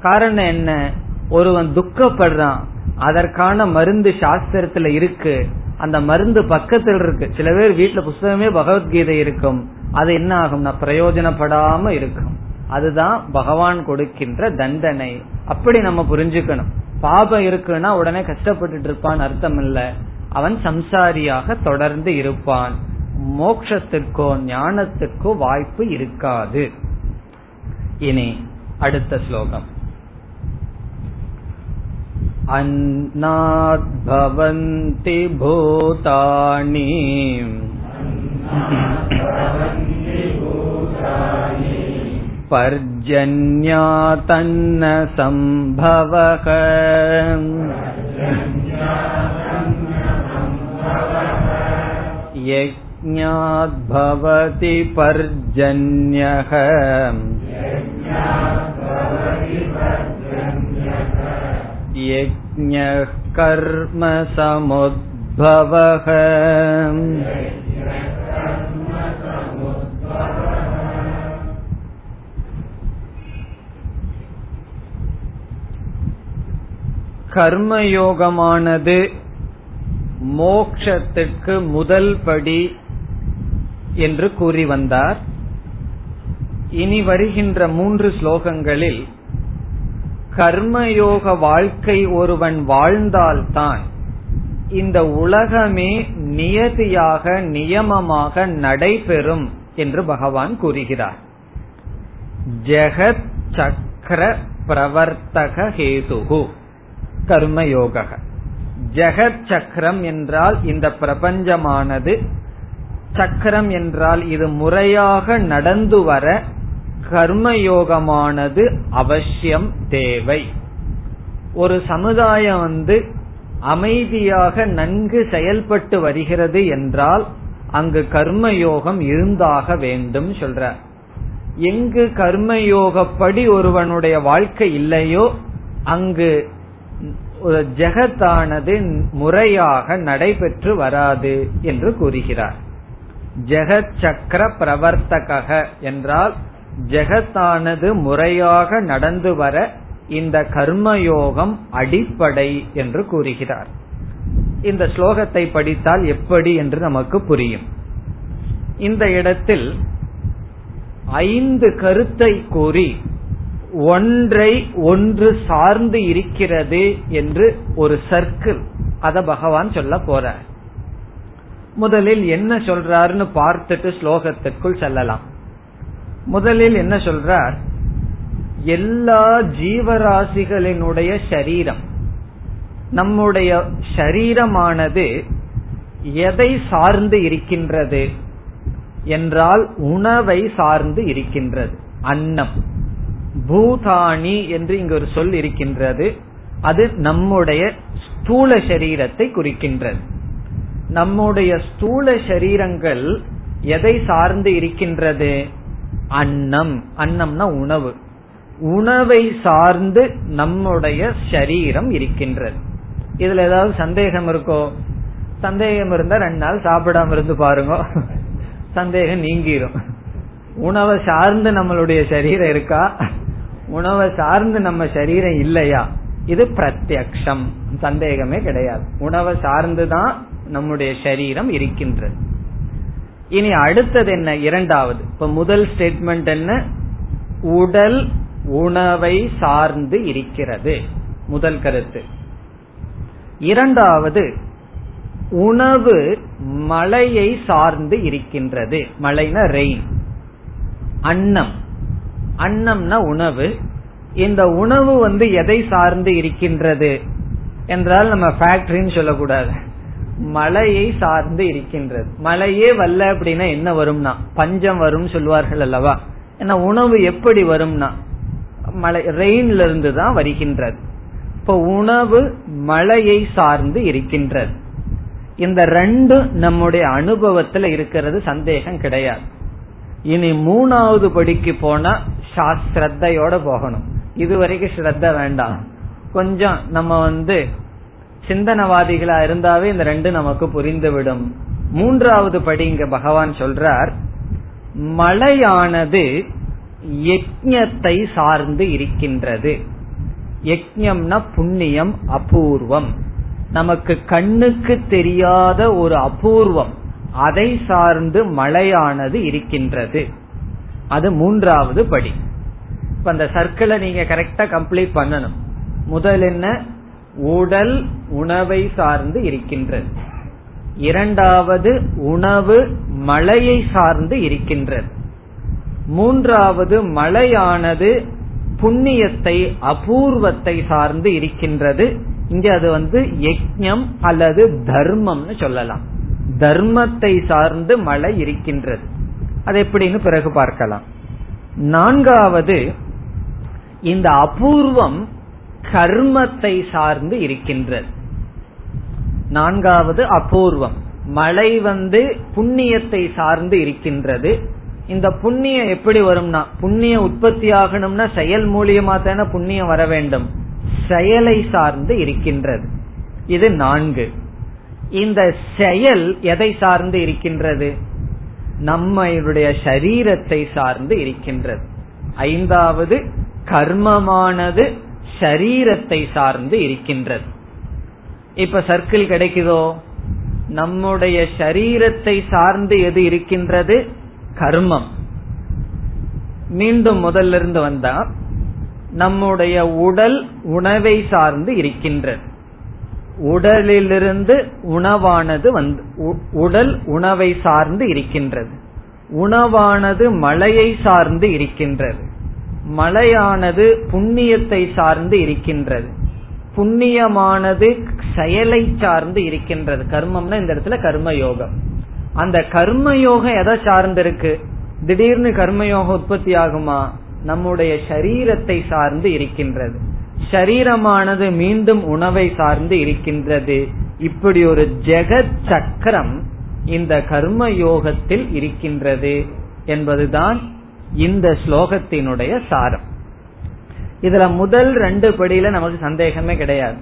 காரணம் என்ன? ஒருவன் துக்கப்படுறான். அதற்கான மருந்து சாஸ்திரத்துல இருக்கு. அந்த மருந்து பக்கத்தில் இருக்கு. சில பேர் வீட்டுல புஸ்தகமே பகவத்கீதை இருக்கும். அது என்ன ஆகும்னா பிரயோஜனப்படாம இருக்கும். அதுதான் பகவான் கொடுக்கின்ற தண்டனை. அப்படி நம்ம புரிஞ்சுக்கணும். பாபம் இருக்குன்னா உடனே கஷ்டப்பட்டுட்டு இருப்பான் அர்த்தம் இல்ல. அவன் சம்சாரியாக தொடர்ந்து இருப்பான். மோக்ஷத்திற்கோ ஞானத்திற்கோ வாய்ப்பு இருக்காது இனி அடுத்த ஸ்லோகம் अन्नाद्भवन्ति भूतानि पर्जन्यातन्न सम्भवः यज्ञाद्भवति पर्जन्यः यज्ञः कर्म समुद्भवः கர்மயோகமானது மோக்ஷத்துக்கு முதல் படி என்று கூறி வந்தார். இனி வருகின்ற மூன்று ஸ்லோகங்களில் கர்மயோக வாழ்க்கை ஒருவன் வாழ்ந்தால்தான் இந்த உலகமே நியதியாக நியமமாக நடைபெறும் என்று பகவான் கூறுகிறார். ஜெகத் சக்கர பிரவர்த்தக ஹேதுகு கர்மயோக ஜெகத் சக்கரம் என்றால் இந்த பிரபஞ்சமானது சக்கரம் என்றால் இது முறையாக நடந்து வர கர்மயோகமானது அவசியம் தேவை. ஒரு சமுதாயம் வந்து அமைதியாக நன்கு செயல்பட்டு வருகிறது என்றால் அங்கு கர்மயோகம் இருந்தாக வேண்டும் சொல்ற. எங்கு கர்மயோகப்படி ஒருவனுடைய வாழ்க்கை இல்லையோ அங்கு ஜெகத்தானது முறையாக நடைபெற்று வராது என்று கூறுகிறார். ஜெகத் சக்கர பிரவர்த்தக என்றால் ஜெகத்தானது முறையாக நடந்து வர இந்த கர்மயோகம் அடிப்படை என்று கூறுகிறார். இந்த ஸ்லோகத்தை படித்தால் எப்படி என்று நமக்கு புரியும். இந்த இடத்தில் ஐந்து கருத்தை கூறி ஒன்றை ஒன்று சார்ந்து இருக்கிறது என்று ஒரு சர்க்கிள் அத பகவான் சொல்ல போறார். முதலில் என்ன சொல்றாருன்னு பார்த்துட்டு ஸ்லோகத்திற்குள் செல்லலாம். முதலில் என்ன சொல்றார்? எல்லா ஜீவராசிகளினுடைய சரீரம். நம்முடைய சரீரமானது எதை சார்ந்து இருக்கின்றது என்றால் உணவை சார்ந்து இருக்கின்றது. அன்னம். பூதானி என்று இங்கு ஒரு சொல் இருக்கின்றது. அது நம்முடைய ஸ்தூல சரீரத்தை குறிக்கின்றது. நம்முடைய ஸ்தூல சரீரங்கள் எதை சார்ந்து இருக்கின்றது? அன்னம். அன்னம்னா உணவு. உணவை சார்ந்து நம்முடைய சரீரம் இருக்கின்றது. இதுல ஏதாவது சந்தேகம் இருக்கோ? சந்தேகம் இருந்தா ரெண்டு நாள் சாப்பிடாம இருந்து பாருங்க. சந்தேகம் நீங்கிரும். உணவை சார்ந்து நம்மளுடைய சரீரம் இருக்கா? உணவை சார்ந்து நம்ம சரீரம் இல்லையா? இது பிரத்யக்ஷம். சந்தேகமே கிடையாது. உணவை சார்ந்துதான் நம்முடைய சரீரம் இருக்கின்றது. இனி அடுத்தது என்ன? இரண்டாவது. இப்ப முதல் ஸ்டேட்மெண்ட் என்ன? உடல் உணவை சார்ந்து இருக்கிறது. முதல் கருத்து. இரண்டாவது உணவு மழையை சார்ந்து இருக்கின்றது. மழைனா ரெயின் அன்னம். அன்னம்னா உணவு. இந்த உணவு வந்து எதை சார்ந்து இருக்கின்றது? என்றால் நம்ம ஃபேக்டரின்னு சொல்லக்கூடாது. மழையை சார்ந்து இருக்கின்றது. மழையே வரல அப்படின்னா என்ன வரும்னா? பஞ்சம் வரும் சொல்வார்கள் அல்லவா? ஏன்னா உணவு எப்படி வரும்னா? மலை ரெயின்ல இருந்து தான் வருகின்றது. இப்ப உணவு மழையை சார்ந்து இருக்கின்றது. இந்த ரெண்டு நம்முடைய அனுபவத்துல இருக்கிறது சந்தேகம் கிடையாது. இனி மூணாவது படிக்கு போனா ஸ்ரத்தையோட போகணும். இதுவரைக்கும் ஸ்ரத்த வேண்டாம். கொஞ்சம் நம்ம வந்து சிந்தனவாதிகளா இருந்தாவே இந்த ரெண்டு நமக்கு புரிந்துவிடும். மூன்றாவது படி இங்க பகவான் சொல்றார் மலையானது யஜத்தை சார்ந்து இருக்கின்றது. யஜம்னா புண்ணியம் அபூர்வம். நமக்கு கண்ணுக்கு தெரியாத ஒரு அபூர்வம். அதை சார்ந்து மழையானது இருக்கின்றது. அது மூன்றாவது படி. இப்ப அந்த சர்க்கிளை நீங்க கரெக்டா கம்ப்ளீட் பண்ணணும். முதல் என்ன? உடல் உணவை சார்ந்து இருக்கின்றது. இரண்டாவது உணவு மழையை சார்ந்து இருக்கின்றது. மூன்றாவது மழையானது புண்ணியத்தை அபூர்வத்தை சார்ந்து இருக்கின்றது. இங்க அது வந்து யஜ்யம் அல்லது தர்மம்னு சொல்லலாம். தர்மத்தை சார்ந்து மழை இருக்கின்றது. அது எப்படின்னு பிறகு பார்க்கலாம். நான்காவது இந்த அபூர்வம் கர்மத்தை சார்ந்து இருக்கின்றது. நான்காவது அபூர்வம். மழை வந்து புண்ணியத்தை சார்ந்து இருக்கின்றது. இந்த புண்ணியம் எப்படி வரும்னா புண்ணியம் உற்பத்தி ஆகணும்னா செயல் மூலியமா தானே புண்ணியம் வர வேண்டும். செயலை சார்ந்து இருக்கின்றது. இது நான்கு. இந்த செயல் எதை சார்ந்து இருக்கின்றது? நம்மளுடைய சரீரத்தை சார்ந்து இருக்கின்றது. ஐந்தாவது கர்மமானது சரீரத்தை சார்ந்து இருக்கின்றது. இப்ப சர்க்கிள் கிடைக்குதோ? நம்முடைய சரீரத்தை சார்ந்து எது இருக்கின்றது? கர்மம். மீண்டும் முதல்ல இருந்து வந்தா நம்முடைய உடல் உணவை சார்ந்து இருக்கின்றது. உடலிலிருந்து உணவானது வந்து உடல் உணவை சார்ந்து இருக்கின்றது. உணவானது மழையை சார்ந்து இருக்கின்றது. மலையானது புண்ணியத்தை சார்ந்து இருக்கின்றது. புண்ணியமானது செயலை சார்ந்து இருக்கின்றது. கர்மம்னா இந்த இடத்துல கர்ம யோகம் அந்த கர்ம யோகம் எதை சார்ந்து இருக்கு திடீர்னு கர்மயோகம் உற்பத்தி ஆகுமா? நம்முடைய சரீரத்தை சார்ந்து இருக்கின்றது. சரீரமானது மீண்டும் உணவை சார்ந்து இருக்கின்றது. இப்படி ஒரு ஜெகத் சக்கரம் இந்த கர்ம யோகத்தில் இருக்கின்றது என்பதுதான் இந்த ஸ்லோகத்தினுடைய சாரம். இதுல முதல் ரெண்டு படியில நமக்கு சந்தேகமே கிடையாது.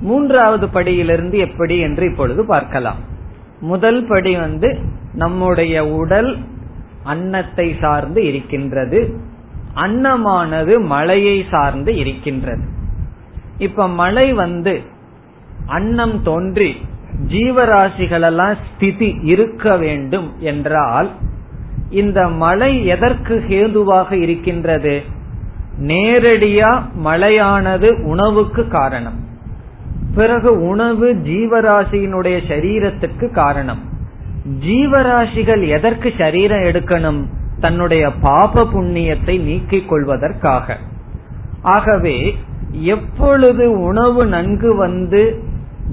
மூன்றாவது படியிலிருந்து எப்படி என்று இப்பொழுது பார்க்கலாம். முதல் படி வந்து நம்முடைய உடல் அன்னத்தை சார்ந்து இருக்கின்றது. அன்னமானது மழையை சார்ந்து இருக்கின்றது. இப்ப மழை வந்து அன்னம் தோன்றி ஜீவராசிகளெல்லாம் ஸ்திதி இருக்க வேண்டும் என்றால் இந்த மழை எதற்கு ஹேதுவாக இருக்கின்றது? நேரடியா மழையானது உணவுக்கு காரணம். பிறகு உணவு ஜீவராசியினுடைய சரீரத்துக்கு காரணம். ஜீவராசிகள் எதற்கு சரீரம் எடுக்கணும்? தன்னுடைய பாப புண்ணியத்தை நீக்கிக் கொள்வதற்காக. ஆகவே எப்பொழுது உணவு நன்கு வந்து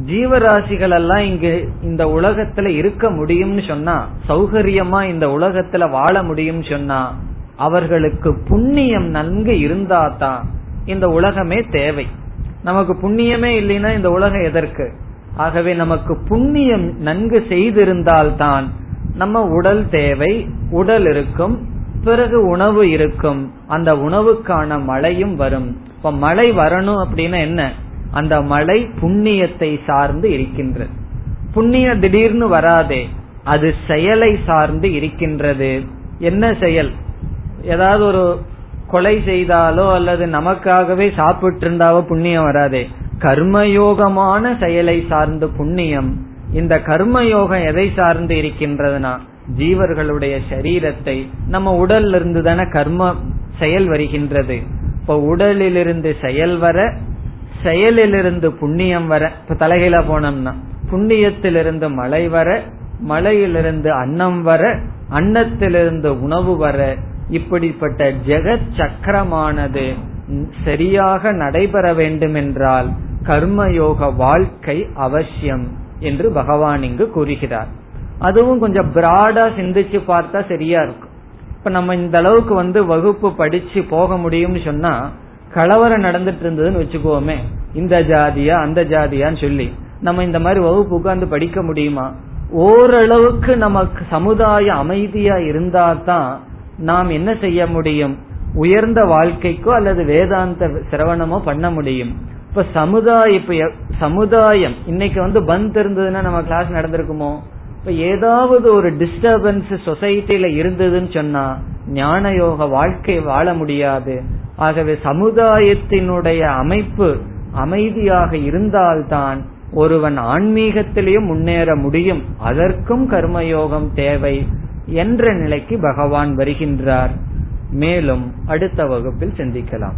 ஜீவராசிகள் எல்லாம் இங்கு இந்த உலகத்துல இருக்க முடியும்னு சொன்னா சௌகரியமா இந்த உலகத்துல வாழ முடியும் சொன்னா அவர்களுக்கு புண்ணியம் நன்கு இருந்தா தான் இந்த உலகமே தேவை. நமக்கு புண்ணியமே இல்லைன்னா இந்த உலகம் எதற்கு? ஆகவே நமக்கு புண்ணியம் நன்கு செய்திருந்தால்தான் நம்ம உடல் தேவை உடல் இருக்கும் பிறகு உணவு இருக்கும். அந்த உணவுக்கான மழையும் வரும். இப்ப மழை வரணும் அப்படின்னா என்ன? அந்த மழை புண்ணியத்தை சார்ந்து இருக்கின்றது. புண்ணியம் திடீர்னு வராதே அது செயலை சார்ந்து இருக்கின்றது. என்ன செயல்? ஏதாவது ஒரு கொலை செய்தாலோ அல்லது நமக்காகவே சாப்பிட்டு இருந்தாவோ புண்ணியம் வராதே. கர்மயோகமான செயலை சார்ந்து புண்ணியம். இந்த கர்மயோகம் எதை சார்ந்து இருக்கின்றதுனா ஜீவர்களுடைய சரீரத்தை நம்ம உடல்ல இருந்து தானே கர்ம செயல் வருகின்றது. இப்ப உடலிலிருந்து செயல் வர செயலிலிருந்து புண்ணியம் வர இப்ப தலைகையில போனோம்னா புண்ணியத்திலிருந்து மழை வர மழையிலிருந்து அன்னம் வர அன்னத்திலிருந்து உணவு வர இப்படிப்பட்ட ஜெகத் சக்கரமானது சரியாக நடைபெற வேண்டும் என்றால் கர்மயோக வாழ்க்கை அவசியம் என்று பகவான் இங்கு கூறுகிறார். அதுவும் கொஞ்சம் பிராடா சிந்திச்சு பார்த்தா சரியா இருக்கும். இப்ப நம்ம இந்த அளவுக்கு வந்து வகுப்பு படிச்சு போக முடியும்னு சொன்னா கலவரம் நடந்துட்டு இருந்ததுன்னு வச்சுக்கோமே இந்த ஜாதியா அந்த ஜாதியான்னு சொல்லி நம்ம இந்த மாதிரி வகுப்பு உட்கார்ந்து படிக்க முடியுமா? ஓரளவுக்கு நமக்கு சமுதாய அமைதியா இருந்தா தான் நாம் என்ன செய்ய முடியும்? உயர்ந்த வாழ்க்கைக்கோ அல்லது வேதாந்த சிரவணமோ பண்ண முடியும். இப்ப சமுதாய இப்ப சமுதாயம் இன்னைக்கு வந்து பந்த் இருந்ததுன்னா நம்ம கிளாஸ் நடந்திருக்குமோ? இப்ப ஏதாவது ஒரு டிஸ்டர்பன்ஸ் சொசைட்டில இருந்ததுன்னு சொன்னா ஞான யோக வாழ்க்கை வாழ முடியாது. ஆகவே சமுதாயத்தினுடைய அமைப்பு அமைதியாக இருந்தால்தான் ஒருவன் ஆன்மீகத்திலேயும் முன்னேற முடியும். அதற்கும் கர்மயோகம் தேவை என்ற நிலைக்கு பகவான் வருகின்றார். மேலும் அடுத்த வகுப்பில் சிந்திக்கலாம்.